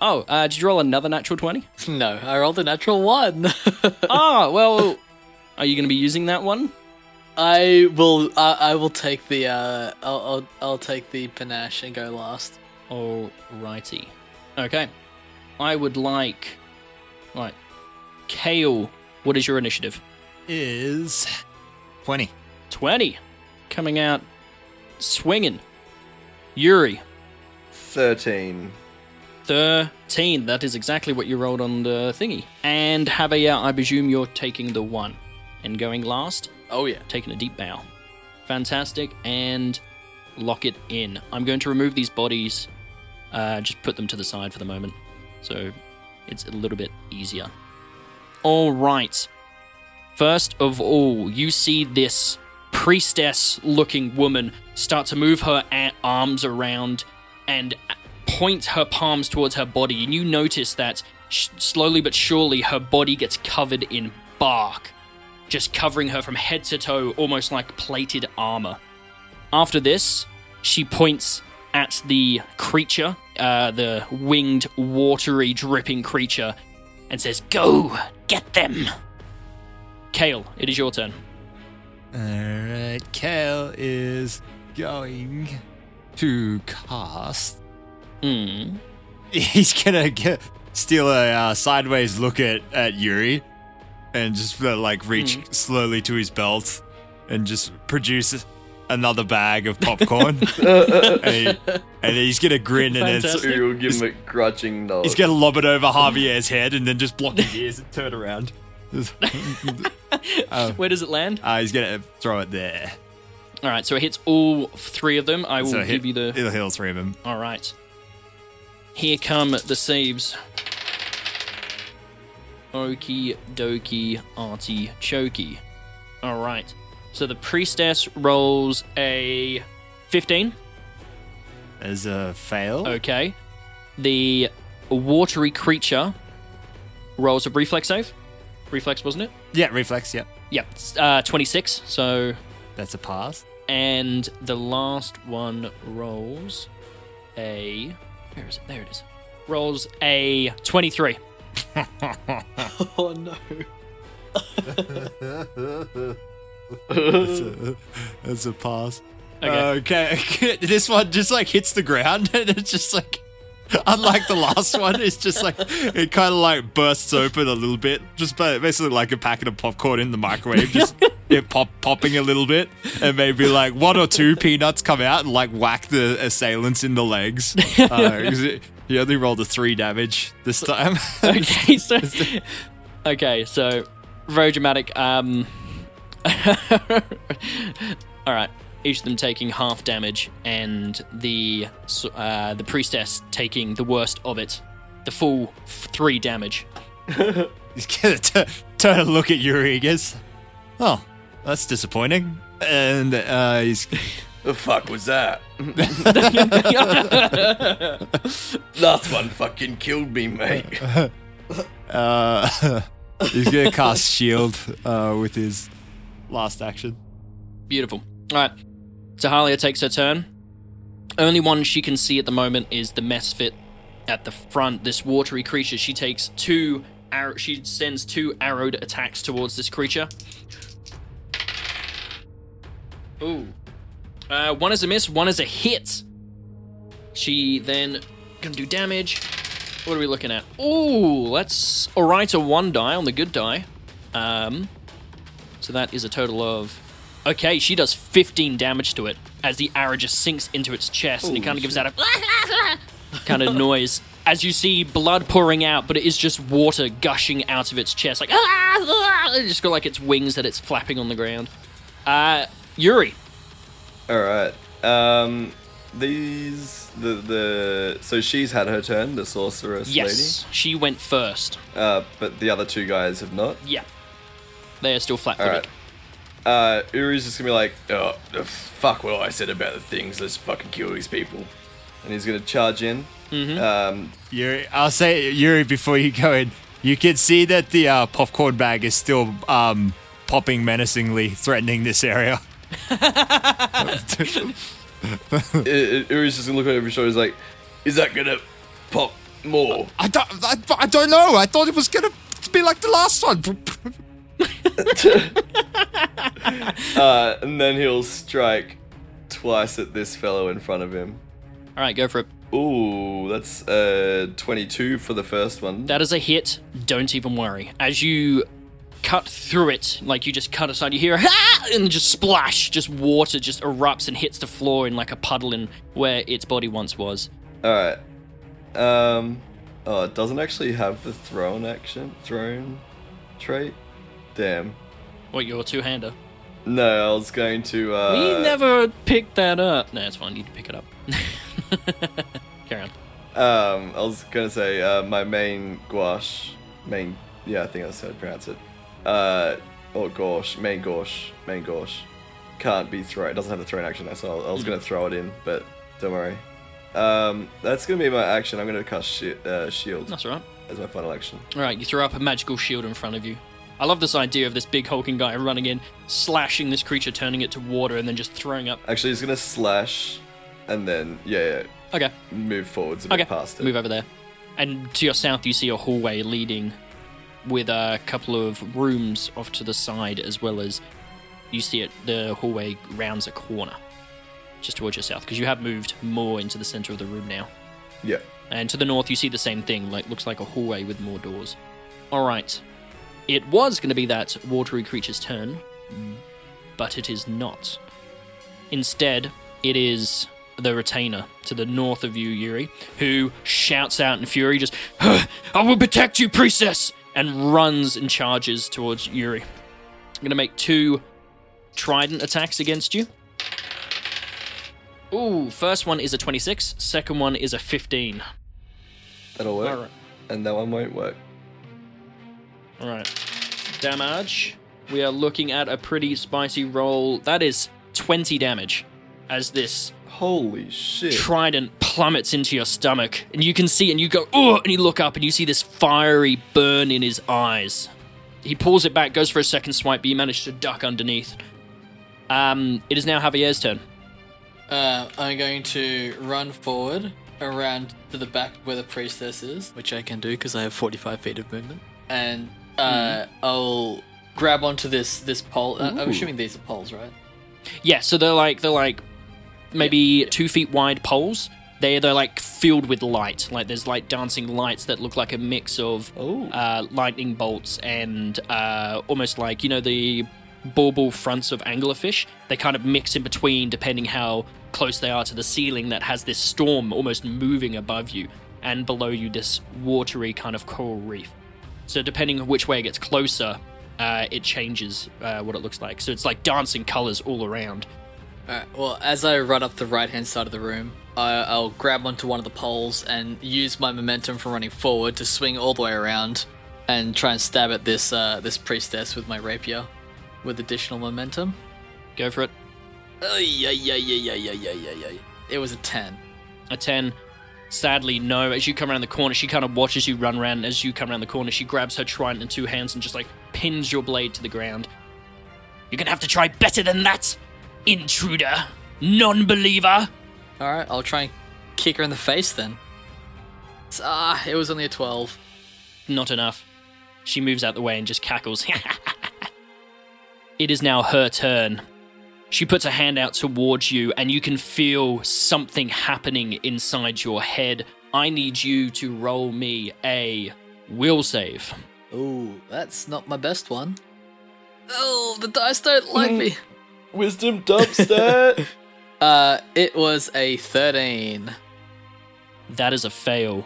A: Oh, uh, did you roll another natural 20?
E: No, I rolled a natural one.
A: ah, well, are you going to be using that one?
E: I will. I, I will take the. Uh, I'll, I'll. I'll take the panache and go last.
A: Alrighty. Okay. I would like. Right. Kale, what is your initiative?
D: Is 20.
A: 20. Coming out swinging. Yuri,
C: 13.
A: 13. That is exactly what you rolled on the thingy. And Javier, I presume you're taking the one. And going last,
E: Oh yeah.
A: taking a deep bow. Fantastic. And lock it in. I'm going to remove these bodies, uh, just put them to the side for the moment. So it's a little bit easier. All right. First of all, you see this priestess looking woman start to move her arms around and point her palms towards her body. And you notice that sh- slowly but surely her body gets covered in bark, just covering her from head to toe, almost like plated armor. After this, she points at the creature, uh, the winged, watery, dripping creature, and says, Go! Get them! Kale, it is your turn.
D: Alright, Kale is going to cast.
A: Hmm.
D: He's gonna get, steal a uh, sideways look at, at Yuri and just uh, like reach slowly to his belt and just produce another bag of popcorn. and, he- and he's gonna grin and then
A: Fantastic.
C: So you'll give him a grudging nod.
D: he's gonna lob it over Javier's head and then just block his ears and turn around.
A: Where does it land?
D: Uh, he's gonna throw it there.
A: All right, so it hits all three of them. I will
D: So
A: give
D: hit,
A: you the.
D: it'll heal three of them.
A: All right. Here come the saves. Okie dokie arty chokey. All right. So the priestess rolls a 15.
D: As a fail.
A: Okay. The watery creature rolls a reflex save. Reflex, wasn't it?
D: Yeah, reflex. Yep,
A: Yep. Uh, 26. So
D: that's a pass.
A: And the last one rolls a. Where is it? There it is. Rolls a 23.
E: Oh no.
D: That's a, that's a pass.
A: Okay.
D: Okay. this one just like hits the ground and it's just like. Unlike the last one, it's just like it kind of like bursts open a little bit, just basically like a packet of popcorn in the microwave, just it pop popping a little bit, and maybe like one or two peanuts come out and like whack the assailants in the legs. Uh, it- he only rolled a three damage this time.
A: okay, so. Okay, so. Very dramatic. Um. Alright. Each of them taking half damage, and the uh, the priestess taking the worst of it, the full three damage.
D: He's gonna t- turn and look at Yuri. He goes, "Oh, that's disappointing." And uh, he's
C: the fuck was that? Last one fucking killed me, mate.
D: uh, he's gonna cast shield uh, with his last action.
A: Beautiful. All right. Tahalia takes her turn. Only one she can see at the moment is the Mephit at the front. This watery creature. She takes two. Arrow- she sends two arrowed attacks towards this creature. Ooh. Uh, one is a miss. One is a hit. She then gonna do damage. What are we looking at? Ooh, that's all right. A one die on the good die. Um, so that is a total of. Okay, she does 15 damage to it as the arrow just sinks into its chest and it kind of gives out a kind of noise as you see blood pouring out, but it is just water gushing out of its chest, like It just got like its wings that it's flapping on the ground. Uh, Yuri,
C: All right. Um, these the the so she's had her turn, the sorceress
A: yes, she went first.
C: Uh, but the other two guys have not.
A: Yeah, They are still flat
C: All
A: footed.
C: right. Uh, Uri's just gonna be like,
F: Oh, the fuck what I said about the things. Let's fucking kill these people.
C: and he's gonna charge in.
A: Mm-hmm.
C: Um,
D: Yuri, I'll say Yuri before you go in. You can see that the uh, popcorn bag is still um, popping menacingly, threatening this area.
C: I- I- Uri's just gonna look over his shoulder. He's like,
F: Is that gonna pop more?
D: I don't, I, I don't know. I thought it was gonna be like the last one.
C: uh, and then he'll strike twice at this fellow in front of him.
A: All right, go for it.
C: Ooh, that's uh 22 for the first one.
A: That is a hit. Don't even worry. As you cut through it, like you just cut aside, you hear a ah! and just splash, just water just erupts and hits the floor in like a puddle in where its body once was.
C: All right. Um. Oh, it doesn't actually have the thrown action, thrown trait. Damn.
A: What your two hander?
C: No, I was going to. Uh,
A: we never picked that up. No, it's fine. You can pick it up. Carry on.
C: Um, I was gonna say uh, my main gouache, main. Yeah, I think that's how to pronounce it. Uh, or gouache, main gouache, main gouache. Can't be thrown. It doesn't have the thrown action, so I was gonna throw it in, but don't worry. Um, that's gonna be my action. I'm gonna cast shi- uh, shield
A: That's right.
C: as my final action.
A: All right, you throw up a magical shield in front of you. I love this idea of this big hulking guy running in, slashing this creature, turning it to water, and then just throwing up.
C: Actually, he's gonna slash, and then yeah, yeah
A: Okay,
C: move forwards a bit
A: okay.
C: past it.
A: Move over there. And to your south, you see a hallway leading with a couple of rooms off to the side, as well as you see it. The hallway rounds a corner just towards your south, because you have moved more into the center of the room now.
C: Yeah.
A: And to the north, you see the same thing, like looks like a hallway with more doors. All right, it was going to be that watery creature's turn, but it is not. Instead, it is the retainer to the north of you, Yuri, who shouts out in fury, just "I will protect you, priestess!" and runs and charges towards Yuri. I'm going to make two trident attacks against you. Ooh, first one is a 26, second one is a 15.
C: That'll work.
A: Alright.
C: And that one won't work.
A: Alright. Damage. We are looking at a pretty spicy roll. That is 20 damage as this
C: Holy shit.
A: trident plummets into your stomach. And you can see, and you go, oh, and you look up and you see this fiery burn in his eyes. He pulls it back, goes for a second swipe, but you manage to duck underneath. Um, it is now Javier's turn.
E: Uh, I'm going to run forward around to the back where the priestess is, which I can do because I have 45 feet of movement, and uh, I'll grab onto this this pole. Uh, I'm assuming these are poles, right?
A: Yeah, so they're like they're like maybe two feet wide poles. They they're like filled with light. Like there's like dancing lights that look like a mix of
C: Oh.
A: uh, lightning bolts and uh, almost like you know the bauble fronts of anglerfish. They kind of mix in between depending how close they are to the ceiling that has this storm almost moving above you, and below you this watery kind of coral reef. So depending on which way it gets closer, uh, it changes uh, what it looks like. So it's like dancing colors all around.
E: Alright, well, as I run up the right hand side of the room, I- will grab onto one of the poles and use my momentum from running forward to swing all the way around and try and stab at this uh, this priestess with my rapier with additional momentum.
A: Go for it.
E: Yeah, yeah, yeah, yeah, yeah, yeah, yeah. It was a 10.
A: A 10. Sadly, no. As you come around the corner, she kind of watches you run around. As you come around the corner, she grabs her trident in two hands and just like pins your blade to the ground. You're gonna have to try better than that, intruder, non believer.
E: Alright, I'll try and kick her in the face then. Ah, it was only a 12.
A: Not enough. She moves out the way and just cackles. it is now her turn. She puts a hand out towards you, and you can feel something happening inside your head. I need you to roll me a will save.
E: Ooh, that's not my best one. Oh, the dice don't like me.
C: Wisdom dubstep.
E: Uh, it was a 13.
A: That is a fail.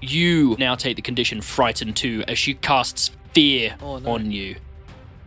A: You now take the condition frightened too as she casts fear
E: Oh, no.
A: on you.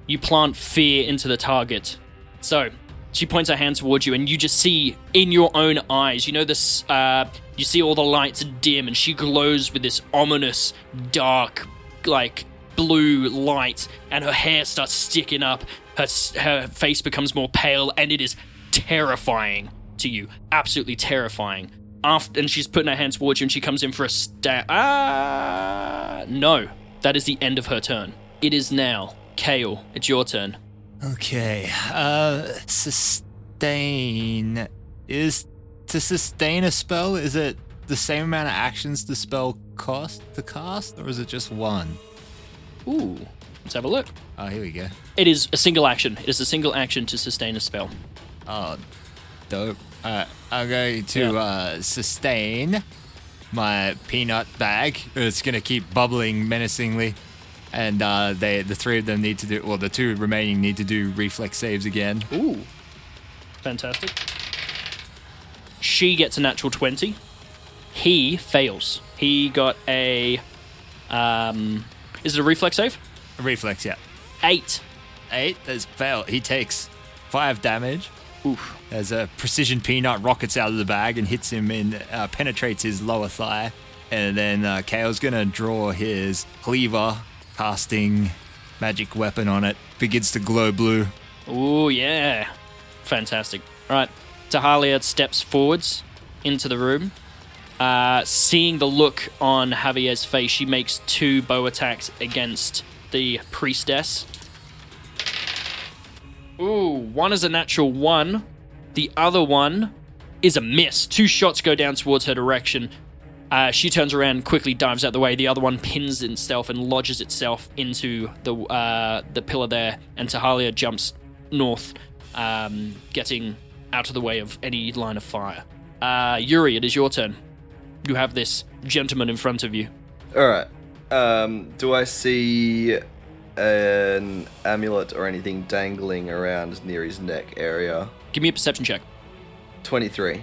A: You plant fear into the target. So, she points her hand towards you, and you just see in your own eyes, you know, this, uh, you see all the lights dim, and she glows with this ominous, dark, like, blue light, and her hair starts sticking up. Her her face becomes more pale, and it is terrifying to you. Absolutely terrifying. After and she's putting her hands towards you, and she comes in for a stab. Ah, no, that is the end of her turn. It is now, Kale. It's your turn.
D: Okay. Uh, sustain is to sustain a spell. Is it the same amount of actions the spell cost to cast, or is it just one?
A: Ooh, let's have a look.
D: Oh, here we go.
A: It is a single action. It is a single action to sustain a spell.
D: Oh, dope. Uh, I'm going to
A: Yeah.
D: uh, sustain my peanut bag. It's going to keep bubbling menacingly. And uh, they, the three of them need to do, well, the two remaining need to do reflex saves again.
A: Ooh. Fantastic. She gets a natural 20. He fails. He got a. Um, is it a reflex save?
D: A reflex, yeah.
A: Eight.
D: Eight, that's fail. He takes five damage.
A: Oof.
D: As a precision peanut rockets out of the bag and hits him in, uh, penetrates his lower thigh. And then uh, Kale's gonna draw his cleaver, casting magic weapon on it. Begins to glow blue.
A: Ooh, yeah. Fantastic. All right. Tahalia steps forwards into the room. Uh, seeing the look on Javier's face, she makes two bow attacks against the priestess. Ooh, one is a natural one. The other one is a miss. Two shots go down towards her direction. Uh, she turns around, quickly dives out the way. The other one pins itself and lodges itself into the uh, the pillar there, and Tahalia jumps north, um, getting out of the way of any line of fire. Uh, Yuri, it is your turn. You have this gentleman in front of you.
C: All right. Um, do I see an amulet or anything dangling around near his neck area?
A: Give me a perception check.
C: 23.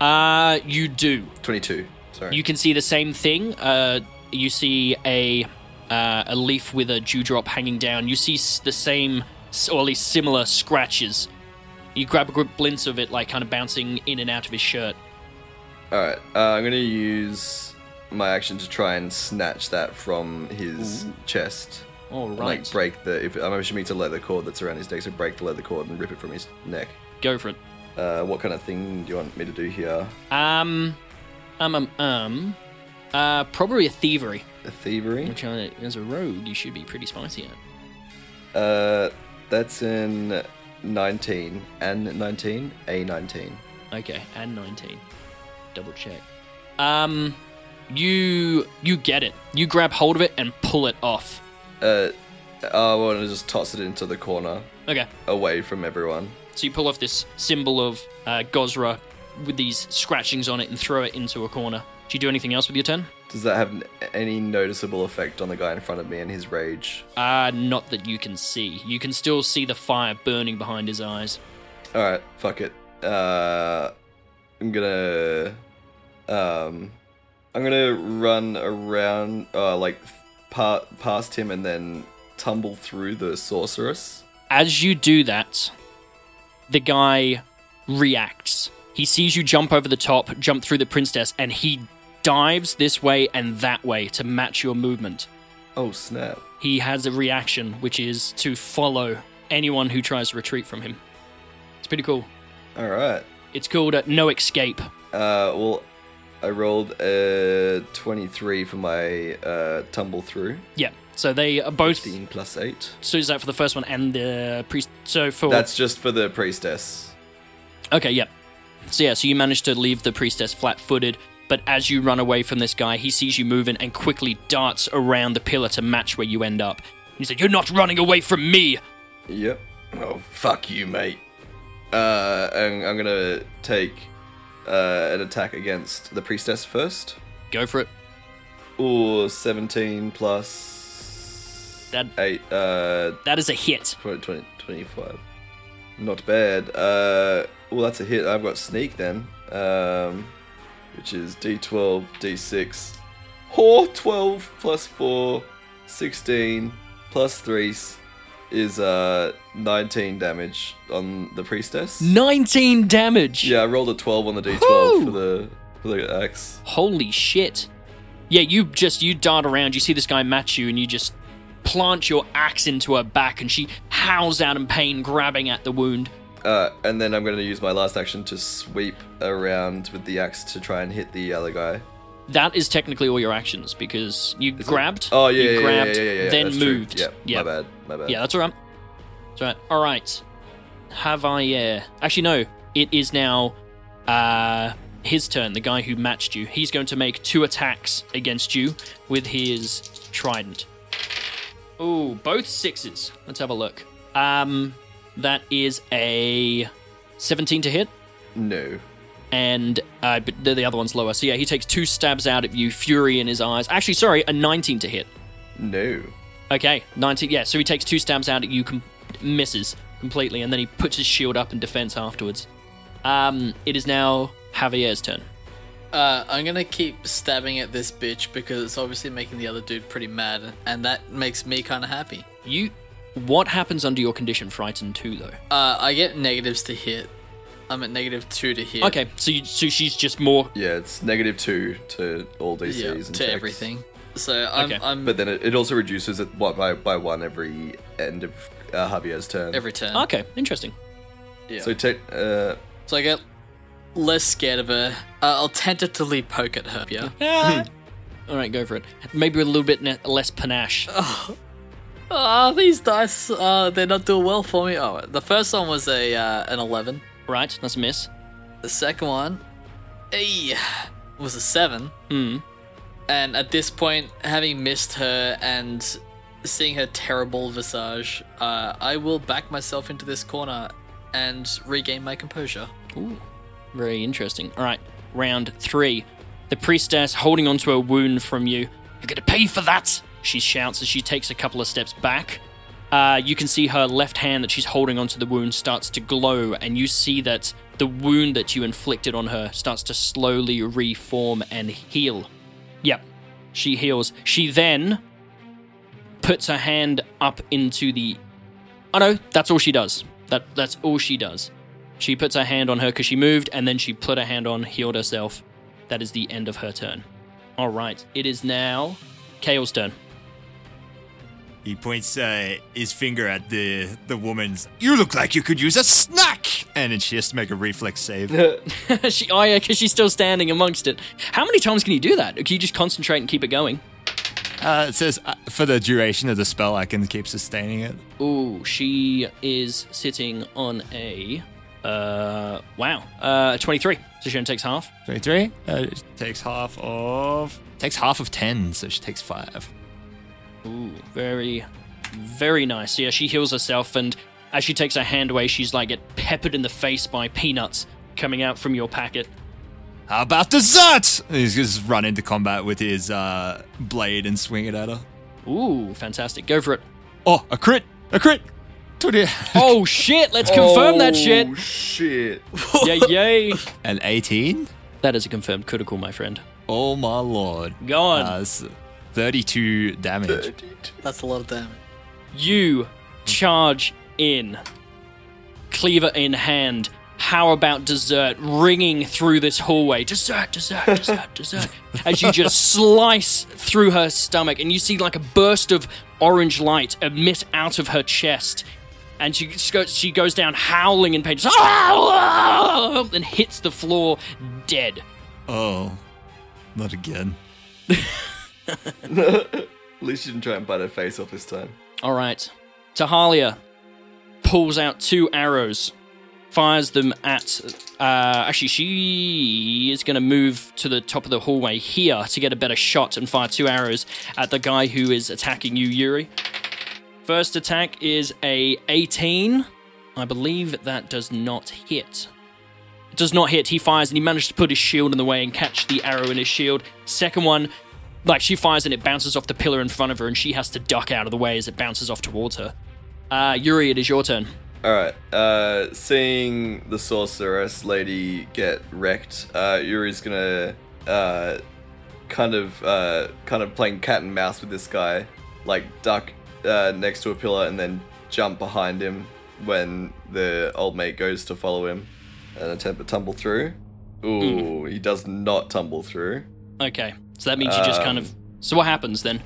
A: Uh, you do.
C: 22. Sorry.
A: You can see the same thing. Uh, you see a uh, a leaf with a dewdrop hanging down. You see s- the same, or at least similar scratches. You grab a glimpse of it, like kind of bouncing in and out of his shirt.
C: All right. Uh, I'm gonna use my action to try and snatch that from his chest.
A: All right,
C: Like break the. If I'm assuming it's a leather cord that's around his neck, so break the leather cord and rip it from his neck.
A: go for it.
C: Uh, what kind of thing do you want me to do here?
A: Um, um, um, um. Uh, probably a thievery.
C: A thievery?
A: Which, uh, as a rogue, you should be pretty spicy at.
C: Uh, that's in 19 and 19, a 19.
A: Okay, and 19. Double check. Um, you you get it. You grab hold of it and pull it off.
C: Uh, I want to just toss it into the corner,
A: Okay,
C: away from everyone.
A: so you pull off this symbol of uh, Gozreh with these scratchings on it and throw it into a corner. Do you do anything else with your turn?
C: Does that have any noticeable effect on the guy in front of me and his rage?
A: Uh, not that you can see. You can still see the fire burning behind his eyes.
C: All right, fuck it. Uh, I'm gonna, um, I'm gonna run around, uh, like pa- past him and then tumble through the sorceress.
A: As you do that, the guy reacts. He sees you jump over the top, jump through the princess, and he dives this way and that way to match your movement.
C: Oh snap!
A: He has a reaction, which is to follow anyone who tries to retreat from him. It's pretty cool.
C: All right.
A: It's called uh, No Escape.
C: Uh, well, I rolled a 23 for my uh, tumble through.
A: Yeah. So they are both.
C: 15 plus 8.
A: So is that for the first one and the priest? So for
C: That's just for the priestess.
A: Okay, yep. So yeah, so you manage to leave the priestess flat-footed, but as you run away from this guy, he sees you moving and quickly darts around the pillar to match where you end up. He said, "You're not running away from me."
C: Yep. Oh, fuck you, mate. Uh, and I'm gonna take uh, an attack against the priestess first.
A: Go for it.
C: Or 17 plus
A: That
C: 8, uh,
A: that is a hit.
C: 20, 20, 25. Not bad. Uh, well, that's a hit. I've got sneak then, um, which is d12, d6. Oh, 12 plus 4, 16 plus 3 s- is uh 19 damage on the priestess.
A: 19 damage.
C: Yeah, I rolled a 12 on the d12
A: Woo!
C: for the for the axe.
A: Holy shit. Yeah, you just you dart around, you see this guy match you and you just plant your axe into her back, and she howls out in pain, grabbing at the wound.
C: Uh, and then I'm going to use my last action to sweep around with the axe to try and hit the other guy.
A: That is technically all your actions because you grabbed,
C: Oh yeah,
A: you
C: yeah,
A: grabbed,
C: yeah, yeah, yeah,
A: then
C: true.
A: moved.
C: Yeah, my bad, my bad.
A: yeah, that's all right. That's all right. All right. Have I? Uh, actually, no. It is now uh, his turn. The guy who matched you. He's going to make two attacks against you with his trident. Ooh, both sixes. Let's have a look. Um, that is a 17 to hit,
C: No.
A: and uh, but the, the other one's lower. So yeah, he takes two stabs out at you, fury in his eyes. Actually, sorry, a 19 to hit.
C: No.
A: Okay, 19. Yeah, so he takes two stabs out at you, com- misses completely, and then he puts his shield up in defense afterwards. Um, it is now Javier's turn.
E: Uh, I'm gonna keep stabbing at this bitch because it's obviously making the other dude pretty mad, and that makes me kind of happy.
A: You, what happens under your condition frightened two though?
E: Uh, I get negatives to hit. I'm at negative two to hit.
A: Okay, so you, so she's just more.
C: Yeah, it's negative two to all DCs
E: Yeah,
C: and
E: to
C: checks.
E: everything. So I'm,
A: Okay.
E: I'm
C: But then it, it also reduces it what by by one every end of uh, Javier's turn.
E: every turn.
A: Okay, interesting.
E: Yeah.
C: So take uh,
E: So I get less scared of her. Uh, I'll tentatively poke at her. Yeah.
A: Ah. All right, go for it. Maybe a little bit ne- less panache.
E: Oh, these dice, uh, they're not doing well for me. Oh, the first one was a uh, an 11.
A: Right, that's a miss.
E: The second one, eh, was a 7.
A: Hmm.
E: And at this point, having missed her and seeing her terrible visage, uh, I will back myself into this corner and regain my composure.
A: Ooh, very interesting. All right, round three. The priestess holding onto a wound from you. You're gonna pay for that! She shouts as she takes a couple of steps back. Uh, you can see her left hand that she's holding onto the wound starts to glow, and you see that the wound that you inflicted on her starts to slowly reform and heal. Yep, she heals. She then puts her hand up into the. Oh no, that's all she does. That that's all she does. She puts her hand on her because she moved, and then she put her hand on, healed herself. That is the end of her turn. All right, it is now Kale's turn.
D: He points uh, his finger at the the woman's. You look like you could use a snack, and then she has to make a reflex save.
A: she, oh yeah, because she's still standing amongst it. How many times can you do that? Can you just concentrate and keep it going?
D: Uh, it says uh, for the duration of the spell, I can keep sustaining it.
A: Ooh, she is sitting on a uh wow uh 23. So she only takes half.
D: Twenty-three. Uh, takes half of takes half of ten, so she takes five.
A: Ooh, very, very nice. Yeah, she heals herself, and as she takes her hand away, she's like get peppered in the face by peanuts coming out from your packet.
D: How about dessert? He's just run into combat with his uh, blade and swing it at her.
A: Ooh, fantastic. Go for it.
D: Oh, a crit! A crit!
A: Oh shit, let's confirm that shit.
C: Oh shit!
A: Yay, yay.
D: An 18?
A: That is a confirmed critical, my friend.
D: Oh my lord.
A: Go on.
D: Uh, it's 32 damage.
E: That's a lot of damage.
A: You charge in, cleaver in hand. How about dessert ringing through this hallway? Dessert, dessert, dessert, dessert. As you just slice through her stomach, and you see like a burst of orange light emit out of her chest. And she goes, she goes down howling in pain, just, "Ah!" and hits the floor dead.
D: Oh, not again.
C: At least you didn't try and bite her face off this time.
A: All right. Tahalia pulls out two arrows, fires them at. Uh, actually, she is going to move to the top of the hallway here to get a better shot and fire two arrows at the guy who is attacking you, Yuri. First attack is a 18. I believe that does not hit. It does not hit. He fires and he managed to put his shield in the way and catch the arrow in his shield. Second one, like she fires and it bounces off the pillar in front of her and she has to duck out of the way as it bounces off towards her. Uh, Yuri, it is your turn.
C: All right. Uh, seeing the sorceress lady get wrecked, uh, Yuri's gonna uh, kind of uh, kind of playing cat and mouse with this guy, like duck uh, next to a pillar and then jump behind him when the old mate goes to follow him and attempt to tumble through. Ooh, he does not tumble through.
A: Okay, so that means you just kind of. So what happens then?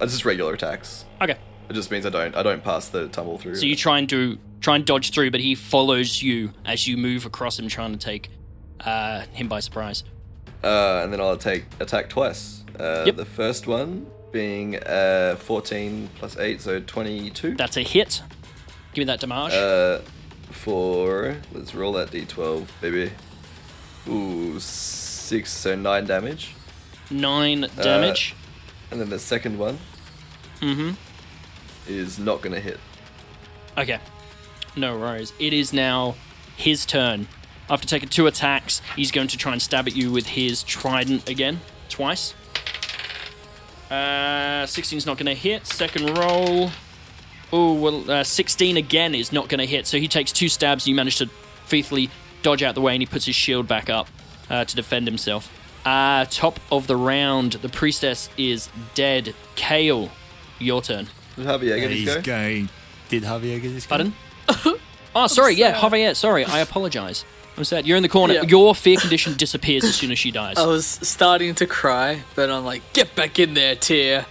C: It's just regular attacks.
A: Okay.
C: It just means I don't I don't pass the tumble through.
A: So you try and do try and dodge through, but he follows you as you move across him, trying to take uh, him by surprise.
C: Uh, and then I'll take attack twice. Uh,
A: Yep.
C: The first one being uh, 14 plus 8, so 22.
A: That's a hit. Give me that damage.
C: Uh, for let's roll that d12, baby. Ooh, six, so nine damage.
A: Nine
C: uh,
A: damage.
C: And then the second one
A: mm-hmm.
C: is not gonna hit.
A: Okay. No worries. It is now his turn. After taking two attacks, he's going to try and stab at you with his trident again, twice. Uh, 16's not going to hit. Second roll. Oh, well, uh, 16 again is not going to hit. So he takes two stabs. You manage to faithfully dodge out the way, and he puts his shield back up uh, to defend himself. Uh, top of the round, the priestess is dead. Kale, your turn.
C: Did Javier get his
D: He's
C: go?
D: going. Did Javier get this? go?
A: Pardon? oh, sorry. Yeah, Javier. Sorry, I apologize. I'm sad. You're in the corner.
E: Yeah.
A: Your fear condition disappears as soon as she dies.
E: I was starting to cry, but I'm like, get back in there, tear.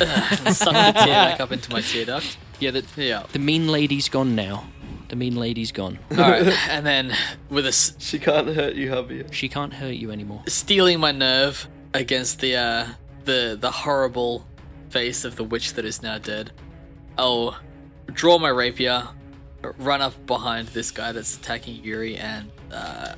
E: and suck the tear back up into my tear duct.
A: Yeah, the,
E: Yeah.
A: the mean lady's gone now. The mean lady's gone.
E: All right, and then with a s-
C: She can't hurt you, Javier.
A: She can't hurt you anymore.
E: stealing my nerve against the uh, the the horrible face of the witch that is now dead, I'll draw my rapier, run up behind this guy that's attacking Yuri, and uh,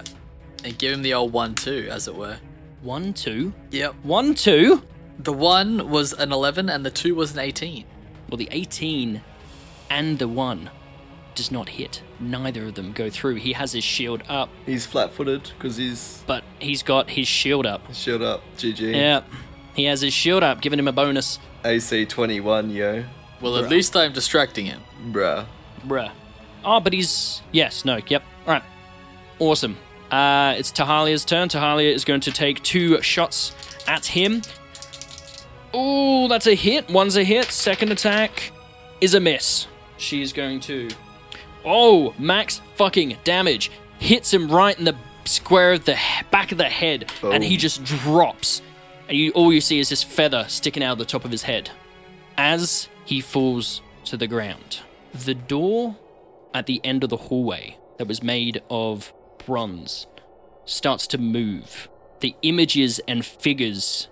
E: and give him the old one-two, as it were.
A: One, two.
E: Yep.
A: One, two.
E: The one was an eleven, and the two was an eighteen.
A: Well, the 18 and the one does not hit. Neither of them go through. He has his shield up,
C: He's flat-footed because he's
A: but he's got his shield up.
C: shield up. GG.
A: Yeah. He has his shield up, giving him a bonus.
C: AC 21, yo.
E: Well, at least I'm distracting him.
C: Bruh.
A: Bruh. Oh, but he's. Yes, no, yep. Alright. Awesome. Uh, it's Tahalia's turn. Tahalia is going to take two shots at him. Ooh, that's a hit. One's a hit. Second attack is a miss. She's going to. Oh, max fucking damage. Hits him right in the square of the he- back of the head, and he
C: oh.
A: just drops. And you, all you see is this feather sticking out of the top of his head as he falls to the ground. The door at the end of the hallway that was made of bronze starts to move. The images and figures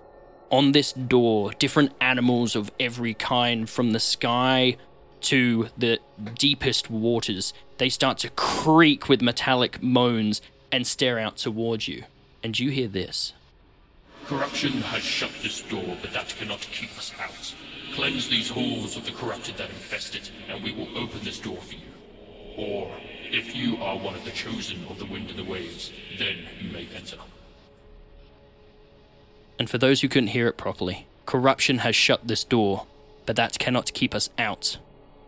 A: on this door, different animals of every kind, from the sky to the deepest waters, they start to creak with metallic moans and stare out towards you. And you hear this.
G: Corruption has shut this door, but that cannot keep us out. Cleanse these halls of the corrupted that infest it, and we will open this door for you. Or, if you are one of the chosen of the wind and the waves, then you may enter.
A: And for those who couldn't hear it properly, corruption has shut this door, but that cannot keep us out.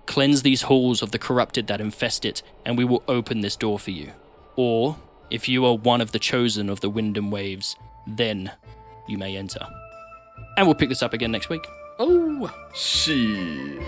A: Cleanse these halls of the corrupted that infest it, and we will open this door for you. Or, if you are one of the chosen of the wind and waves, then you may enter. And we'll pick this up again next week.
E: Oh,
C: Shit.